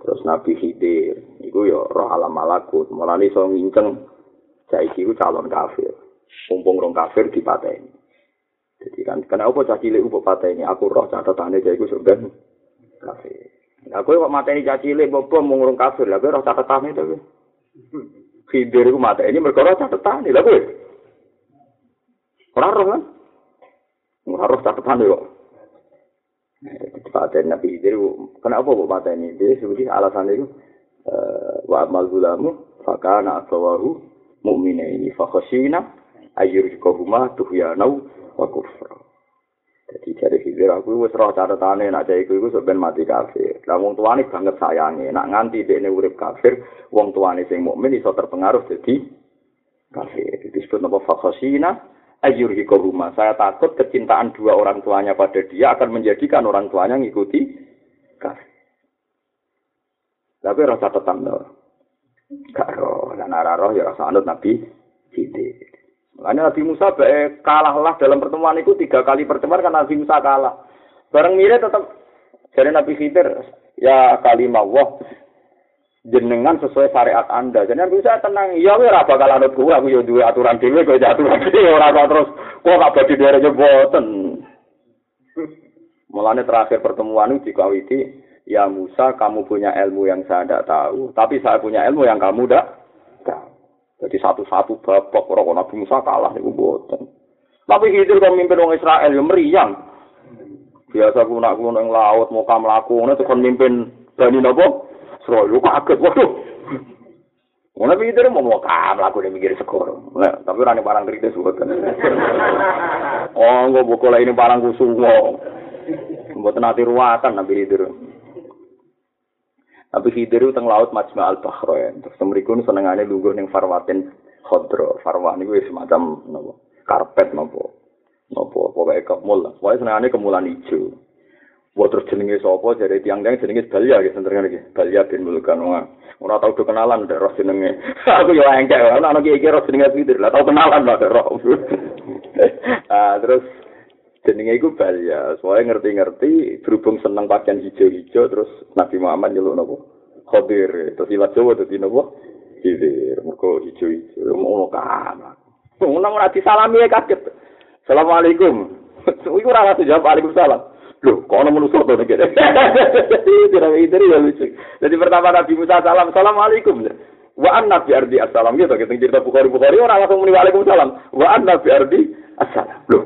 Terus Nabi Khidir, niku ya roh alam malakut, mulane iso nginceng saiki ku calon kafir. Mumpung rong kafir dipateni. Jadi kan kenapa cah cilik mbok pateni aku roh catatane jek iku sampean kafir. Lah kowe kok mateni cah mbok bom mung rong kafir, lah kowe roh to kowe. Khidir ku mateni mergo roh catatane, lah kowe. Ora roh kan? Ora roh catatane kok. Paten Nabi Khidir kenapa kok pateni? Dia sebuti alasan itu eh, wa amal gulamu fakana asawahu mu'mina ini fakhashina ayyurikahuma tuhyanau wa kufra. Jadi dari hijir aku wis roh catatane nak iku iku sampeyan mati kafir. Lah wong tuane banget sayange, nak nganti dekne urip kafir, wong tuane sing mukmin iso terpengaruh jadi kafir. Disebut napa fakhashina ayyurhikohuma. Saya takut kecintaan dua orang tuanya pada dia akan menjadikan orang tuanya ngikuti kafir. Tapi rasa tetap dong. Gak roh, dan roh ya rasa anut Nabi Sidik. Makanya Nabi Musa baik kalahlah dalam pertemuan itu tiga kali pertemuan kan Nabi Musa kalah. Bareng mirip tetap dari Nabi Khidir ya kalimah Allah jenengan sesuai syariat Anda. Jadi Nabi Musa tenang, ya ora bakal anut gue, aku ya duwe aturan dhewe kok aturan dhewe ora kok terus kok gak bagi dhewe boten. Mulane terakhir pertemuan itu dikawiti Ya Musa, kamu punya ilmu yang saya tidak tahu, tapi saya punya ilmu yang kamu tidak. Jadi satu-satu babak orang Nabi Musa kalah nih buatan. Tapi hidup kalau mimpin orang Israel ya meriang. Biasa kunak kuno yang laut mau kamu lakukan itu kan mimpin Bani Nabo. Seroy kaget waduh. Mana pikir mau mau kamu lakukan mikir skor. Nah, tapi rani barang kritis bukan. Oh, nggak buka ini barang kusungo. Buat nanti ruatan nabi itu. Tapi Khidir itu teng laut Majma al Bahrain. Terus mriku senengane lungguh ning Farwatin Khodro. Farwan itu semacam nopo karpet nopo. Nopo pokoke kemul lah. Pokoke senengane kemulan ijo. Terus jenenge sapa jadi tiang-tiang jenenge Balya gitu senengane iki. Balya bin Mulkan wah. Ora tau kenalan ndek roh jenenge. [laughs] Aku yo engke ana ana iki roh jenenge Khidir. Lah tau kenalan lah roh. [laughs] ah terus jenenge iku Balya. Soale ngerti-ngerti berhubung seneng pakaian hijau-hijau terus Nabi Muhammad nyeluk nopo? Khadir. Terus ilat Jawa dadi nopo? Khidir. Mergo hijau-hijau ngono kan. Ngono ora disalami ya kaget. Assalamualaikum. [laughs] Iku ora rasa jawab Waalaikumsalam. Loh, kok ana manusa to nek. Tidak itu ya lucu. Jadi pertama Nabi Musa salam, Assalamualaikum. Wa anna bi ardi assalam gitu kita cerita Bukhari Bukhari ora langsung muni Waalaikumsalam. Wa anna bi ardi assalam. Loh,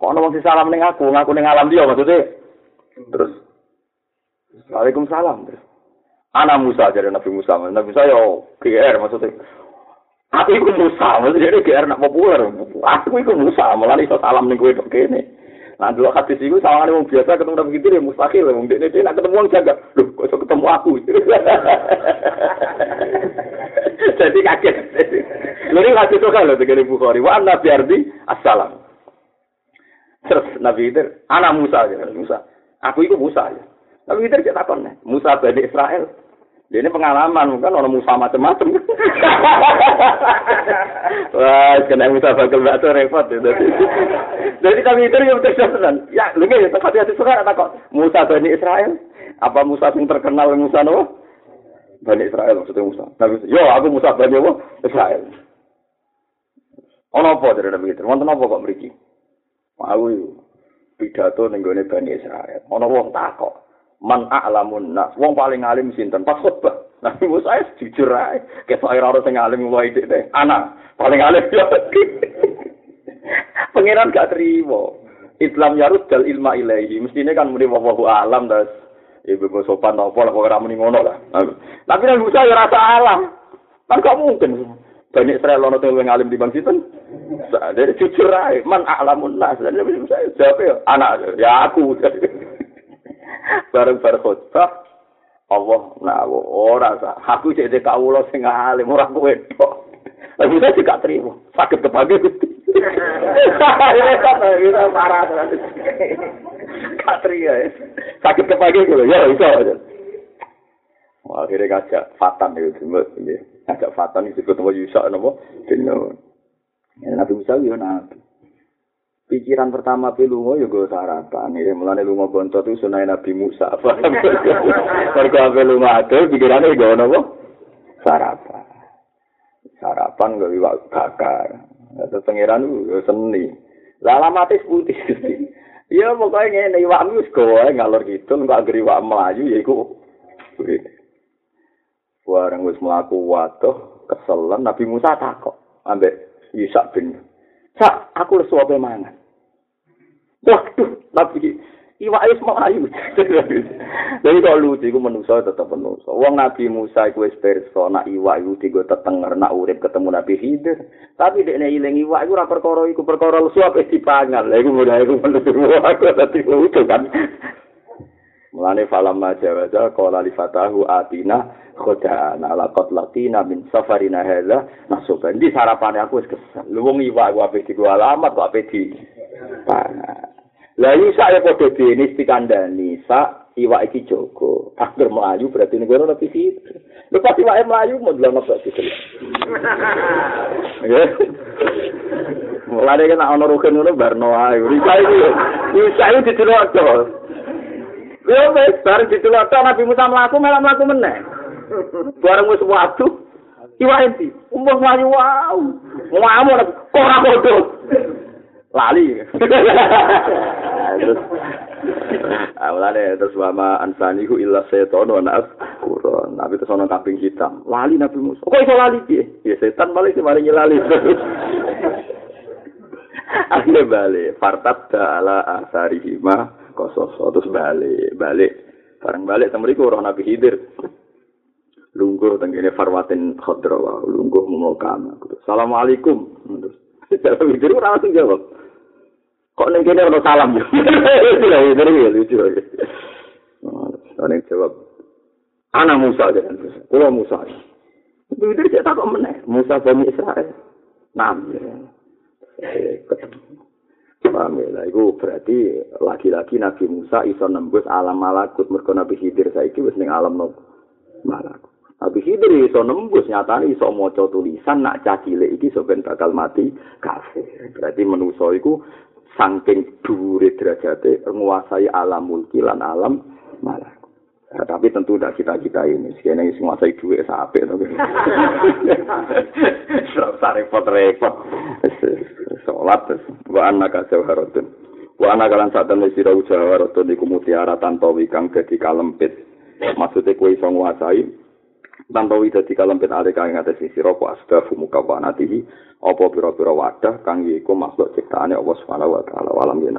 Kok ana wong salam ning aku, ngaku ning alam dia maksudnya. Terus Waalaikumsalam. Terus Ana Musa jadi Nabi Musa. Nabi Musa yo GR maksudnya. Aku iku Musa, maksudnya GR nak populer. Aku iku Musa, malah iso salam ning kowe kene. Nah dulu hadis itu sama wong biasa ketemu Nabi gitu ya mustahil. Wong dia dia nak ketemu wong jaga. Loh, kok iso ketemu aku? [laughs] Jadi kaget. Lalu hadis itu loh dengan Bukhari. Wa Nabi Ardi, Assalam. Terus Nabi Khidir, anak Musa aja, Musa. Aku itu Musa ya. Nabi Khidir kita takon Musa Bani Israel. Dia ini pengalaman, kan orang Musa macam-macam. [laughs] Wah, kena Musa bakal batu repot ya. Jadi kami itu yang terkesan. Ya, lu ya, tempat hati suka takut. Musa Bani Israel. Apa Musa yang terkenal Musa no? Bani Israel maksudnya Musa. Nabi, yo aku Musa Bani Israel. Ono apa dari Nabi Khidir? Wonten apa kok mriki? Mau pidato ning gone Bani Israel. Ana wong takok, "Man a'lamun nas?" Wong paling alim sinten? Pas khotbah. Nabi Musa es jujur ae. Ketok ora sing alim wae dik deh. Anak paling alim ya. [laughs] Pangeran gak terima. Islam yarud dal ilma ilahi. Mestine kan muni wallahu alam das. Ibu gue sopan tau pola kok ora muni ngono lah. Tapi Nabi Musa ya rasa alam. Kan gak mungkin. Banyak Israel ono tuh yang alim di bang Sinten. Dari jujur aja, man alamun nas. Nabi saya jawab ya, anak ya aku. [laughs] Bareng bareng khutbah, Allah nawo ora sah. Aku cek dek kawula sing alim ora kowe tok. Tapi saya juga terima. Sakit kepagi Gusti. Kita parah terus. Katria. Sakit kepagi gitu. Ya iso aja. Akhirnya ngajak Fatan itu. Ngajak Fatan itu ketemu Yusa nopo. Ya, Nabi Musa yo nabi. Pikiran pertama pi lunga yo go sarapan. Ya mulane lunga bontot itu sunai Nabi Musa. [laughs] Mergo ape lunga adol pikirane go nopo? Sarapan. Sarapan go iwak bakar. Terus pangeran yo seni. Lah alamatis putih Gusti. Ya pokoknya ngene iwak wis gowe ngalor gitu, enggak geri iwak melayu ya iku. Warang wis mlaku waduh keselan Nabi Musa takok ambek Isa bin. Sa, aku lesu apa mangan. Waduh, Nabi Iwak wis melayu. [laughs] Jadi kalau lucu, iku manusia tetap manusia. Wong Nabi Musa iku wis perso, nak iwak iku digo tetenger, nak urip ketemu Nabi Khidir. Tapi dek nek iling iwak iku ora perkara iku perkara lesu apa dipangan. Lah iku mudah iku manusia. Aku [laughs] dadi lucu kan. Mulane falam majawaza qala li fatahu atina khodana ala qatlaqina min safarina hadza nasoban di sarapane aku wis kesel. Lu wong iwak aku ape di alamat kok ape di Lah isa ya padha dene pikandani sa iwak iki jogo. Akhir melayu berarti negara lebih sih. Lu pasti iwak melayu mau delok kok gitu. Mulane kan ana rukun ngono barno ae. Isa iki. Isa iki dicelok to. Lha wis bareng dicelok Nabi Musa mlaku malah mlaku meneh. Bareng wis waktu iwak enti. Umbuh melayu. Ngomong kok ora bodoh. Lali. terus awalane terus wama ansanihu illa setan wa naf Quran. Nabi terus ana kambing hitam. Lali Nabi Musa. Kok iso lali piye? Ya setan malah sing maringi lali. Akhirnya balik, fartat ala asarihima kososo terus balik, balik, bareng balik temeriku orang Nabi Hidir, lungguh tenggine farwatin khodrawa, lungguh memokam. Assalamualaikum. Terus, [laughs] Nabi Hidir langsung jawab. Kok ning kene ono salam yo. Lha iki dari ya lucu. Ana jawab. Ana Musa Musa. Kulo Musa. Itu itu dia takut meneh. Musa Bani Israel. Nam. Paham ya, itu berarti lagi-lagi Nabi Musa iso nembus alam malakut mergo Nabi Khidir saiki wis ning alam no malakut. Nabi Khidir iso nembus nyatane iso maca tulisan nak cacile iki sampeyan bakal mati kafir. Berarti manusa iku saking dhuwure derajate nguasai alam mulki lan alam malak. Ya, tapi tentu tidak kita kita ini, sekian yang menguasai duit [laughs] sampai itu. Serasa repot-repot. Sholat, wa anak jawharatun. Wa anak kalan saat temen sira jawharatun iku mutiara tanpa wikang dadi kalempit. Maksudnya kue iso nguasai tanpa wida kalempit ale kang ngates sira apa asbabu mukawanatihi apa pira-pira wadah kang iku makhluk ciptaane Allah taala. Walam yen